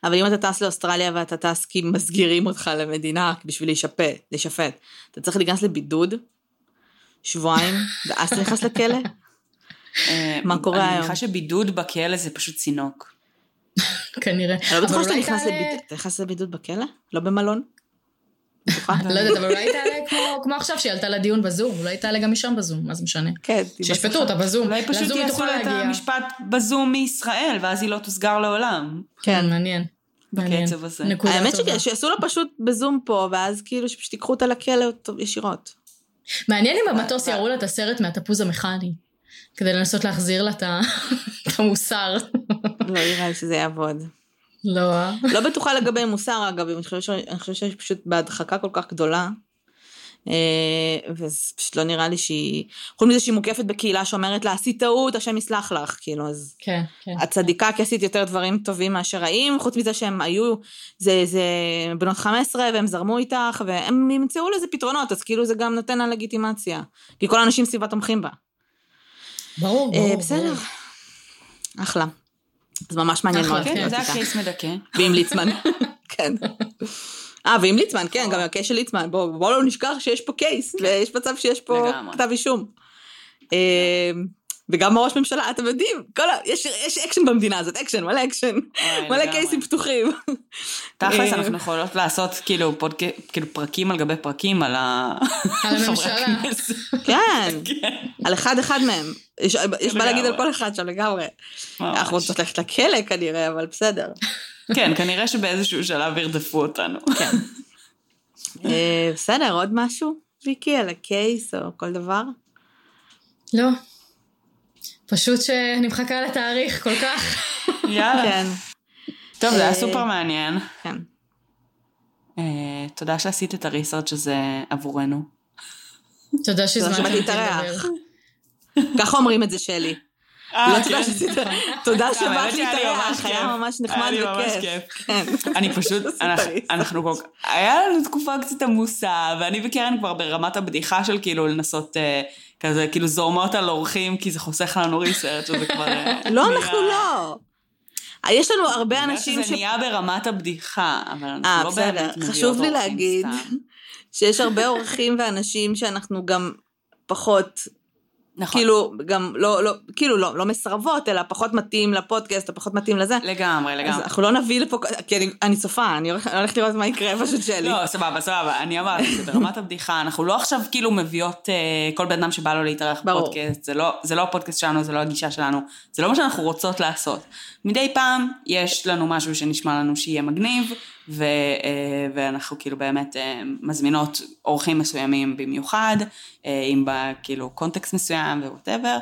אבל אם אתה טס לאוסטרליה ואתה טס כי מסגירים אותך למדינה בשביל להישפט, להישפט, אתה צריך להיכנס לבידוד, שבועיים, ואז אתה נכנס לכלא? אה, מה קורה היום? אני מניחה שבידוד בכלא זה פשוט צינוק. כנראה. אני לא בטוחה שאתה נכנס לבידוד, בכלא? לא במלון? לא יודעת, אבל אולי תעלה כמו- כמו עכשיו שהיא עלתה לדיון בזום, אולי תעלה גם משם בזום, מה זה משנה? כן. שישפטו אותה בזום. אולי פשוט לזום היא יעשו את להגיע. המשפט בזום מישראל, ואז היא לא תוסגר לעולם. כן, מעניין. בקצב הזה. האמת שיעשו לה פשוט בזום פה, ואז כאילו שפשוט ייקחו אותה לכלא ישירות. מעניין אם במטוס יראו לה את הסרט מהתפוז המכני, כדי לנסות להחזיר לה את המוסר. לא נראה לי שזה יעבוד. לא, אה? לא בטוחה לגבי מוסר, אגב, אני חושבת שיש פשוט בהדחקה כל כך גדולה. אה, וזה פשוט לא נראה לי שהיא... חוץ מזה שהיא מוקפת בקהילה שאומרת לה, עשית טעות, השם יסלח לך, כאילו, אז... כן, כן. את צדיקה כי עשית יותר דברים טובים מאשר רעים, חוץ מזה שהם היו, זה, זה בנות 15 והם זרמו איתך, והם ימצאו לזה פתרונות, אז כאילו זה גם נותן לה לגיטימציה. כי כל האנשים סביבה תומכים בה. ברור, אה, ברור. בסדר, ברור. אחלה. זה ממש מעניין מאוד. כן, זה. הקייס מדכא. ועם ליצמן, כן. אה, ועם ליצמן, כן, גם הקייס של ליצמן. בואו בוא לא נשכח שיש פה קייס, ויש מצב שיש פה לגמרי. כתב אישום. אה, וגם הראש ממשלה, אתם יודעים, כל ה... יש, יש אקשן במדינה הזאת, אקשן, מלא אקשן. מלא. case־ים פתוחים. תכלס אה, אנחנו יכולות לעשות כאילו פודק- כאילו פרקים על גבי פרקים על ה... על חברי הממשלה. כן, כן, על אחד אחד מהם. יש, יש מה להגיד על. כל אחד שם לגמרי. אנחנו רוצות ללכת לכלא כנראה, אבל בסדר. כן, כנראה שבאיזשהו שלב ירדפו אותנו. כן. אה, בסדר, עוד משהו, ויקי, על הקייס או כל דבר? לא. פשוט שאני מחכה לתאריך כל כך. יאללה. כן, טוב, זה היה אה, סופר מעניין. כן. אה, תודה שעשית את הריסרצ' הזה עבורנו. תודה שהזמנתם אותי להתארח. לדבר. ככה אומרים את זה, שלי. אה, לא כן. תודה שעשית, תודה שבאת לי ממש להתארח, היה. ממש נחמד וכיף. כיף. כן. אני פשוט, אנחנו- כל כך, היה לנו תקופה קצת עמוסה, ואני וקרן כבר ברמת הבדיחה של כאילו לנסות אה, כזה, כאילו זורמות על אורחים, כי זה חוסך לנו ריסרצ' שזה כבר... אה, לא, אנחנו לא. יש לנו הרבה אנשים ש... שזה נהיה ברמת הבדיחה, אבל אנחנו לא. באמת מביאות חשוב לי אורחים להגיד סתם. שיש הרבה אורחים ואנשים שאנחנו גם פחות נכון, כאילו, גם לא, לא, כאילו לא, לא מסרבות, אלא פחות מתאים לפודקאסט, או פחות מתאים לזה. לגמרי, אז לגמרי. אנחנו לא נביא לפה, כי אני, אני צופה, אני הולכת- לראות מה יקרה פשוט שלי. לא, סבבה, סבבה, אני אמרתי, זה ברמת הבדיחה, אנחנו לא עכשיו כאילו מביאות אה, כל בן אדם שבא לו להתארח. בפודקאסט, זה לא, זה לא הפודקאסט שלנו, זה לא הגישה שלנו, זה לא מה שאנחנו רוצות לעשות. מדי פעם יש לנו משהו שנשמע לנו שיהיה מגניב, ו, אה, ואנחנו כאילו באמת אה, מזמינות אורחים מסוימים במיוחד, אה, אם בא כאילו קונטקסט מסוים וווטאבר,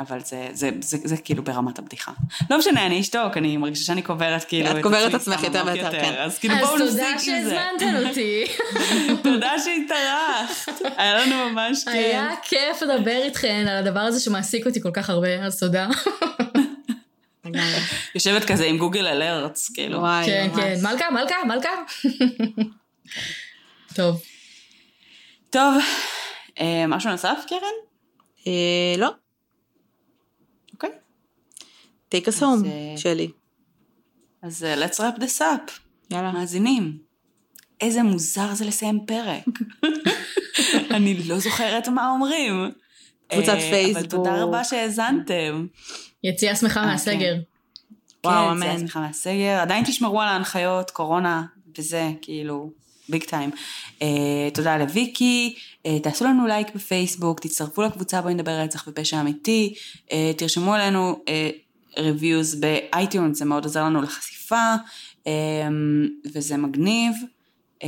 אבל זה, זה, זה, זה, זה כאילו ברמת הבדיחה. לא משנה, אני אשתוק, אני מרגישה שאני קוברת כאילו את קוברת עצמי עצמך יותר ויותר, כן. אז כאילו אז בואו תודה נפסיק עם זה. שהזמנתן אותי. תודה שהתארחת, היה לנו ממש כיף. היה כיף לדבר איתכן על הדבר הזה שמעסיק אותי כל כך הרבה, אז תודה. לגמרי. יושבת כזה עם גוגל אלרטס, כאילו. וואי, כן, ממש. כן, מלכה, מלכה, מלכה. טוב, טוב, אה, משהו נוסף, קרן? אה, לא, אוקיי. take us אז, home, אה, שלי. אז אה, let's wrap this up. יאללה. מאזינים. איזה מוזר זה לסיים פרק. אני לא זוכרת מה אומרים. קבוצת אה, אבל פייסבוק. תודה רבה שהאזנתם. יציאה שמחה אה, מהסגר. וואו, כן, אמן. סליחה מהסגר. עדיין תשמרו על ההנחיות, קורונה, וזה, כאילו, big time. Uh, תודה לוויקי, uh, תעשו לנו לייק בפייסבוק, תצטרפו לקבוצה בואי נדבר רצח ופשע אמיתי, uh, תרשמו עלינו ריוויוז uh, באייטיונס, זה מאוד עוזר לנו לחשיפה, um, וזה מגניב. Uh,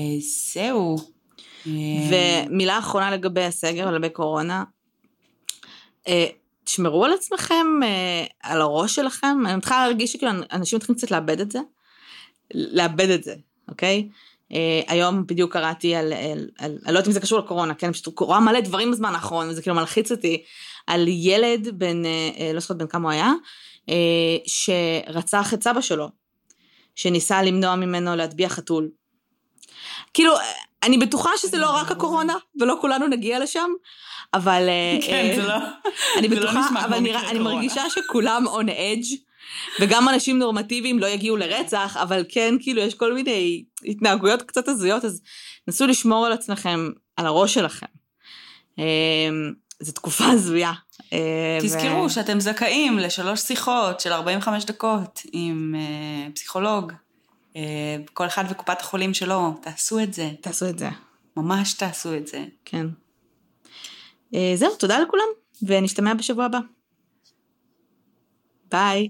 זהו. Uh, ומילה אחרונה לגבי הסגר ולגבי קורונה. אה, תשמרו על עצמכם, אה, על הראש שלכם. אני מתחילה להרגיש שכאילו אנשים מתחילים קצת לאבד את זה. לאבד את זה, אוקיי? אה, היום בדיוק קראתי על, אני לא יודעת אם זה קשור לקורונה, כן? פשוט קורה מלא דברים בזמן האחרון, וזה כאילו מלחיץ אותי, על ילד בן, אה, לא זוכרת בן כמה הוא היה, שרצח את סבא שלו, שניסה למנוע ממנו להטביע חתול. כאילו, אני בטוחה שזה לא רק הקורונה, ולא כולנו נגיע לשם, אבל... אה, כן, אה, זה לא... אני זה לא בטוחה, נשמע אבל נראה, אני. מרגישה שכולם on edge, וגם אנשים נורמטיביים לא יגיעו לרצח, אבל כן, כאילו, יש כל מיני התנהגויות קצת הזויות, אז נסו לשמור על עצמכם, על הראש שלכם. אמ, זו תקופה הזויה, אה, תזכרו ו- שאתם זכאים לשלוש שיחות של 45 דקות עם אה, פסיכולוג. אה, כל אחד וקופת החולים שלו, תעשו את זה. תעשו את זה, ממש תעשו את זה. כן. אה, זהו, תודה לכולם, ונשתמע בשבוע הבא. ביי.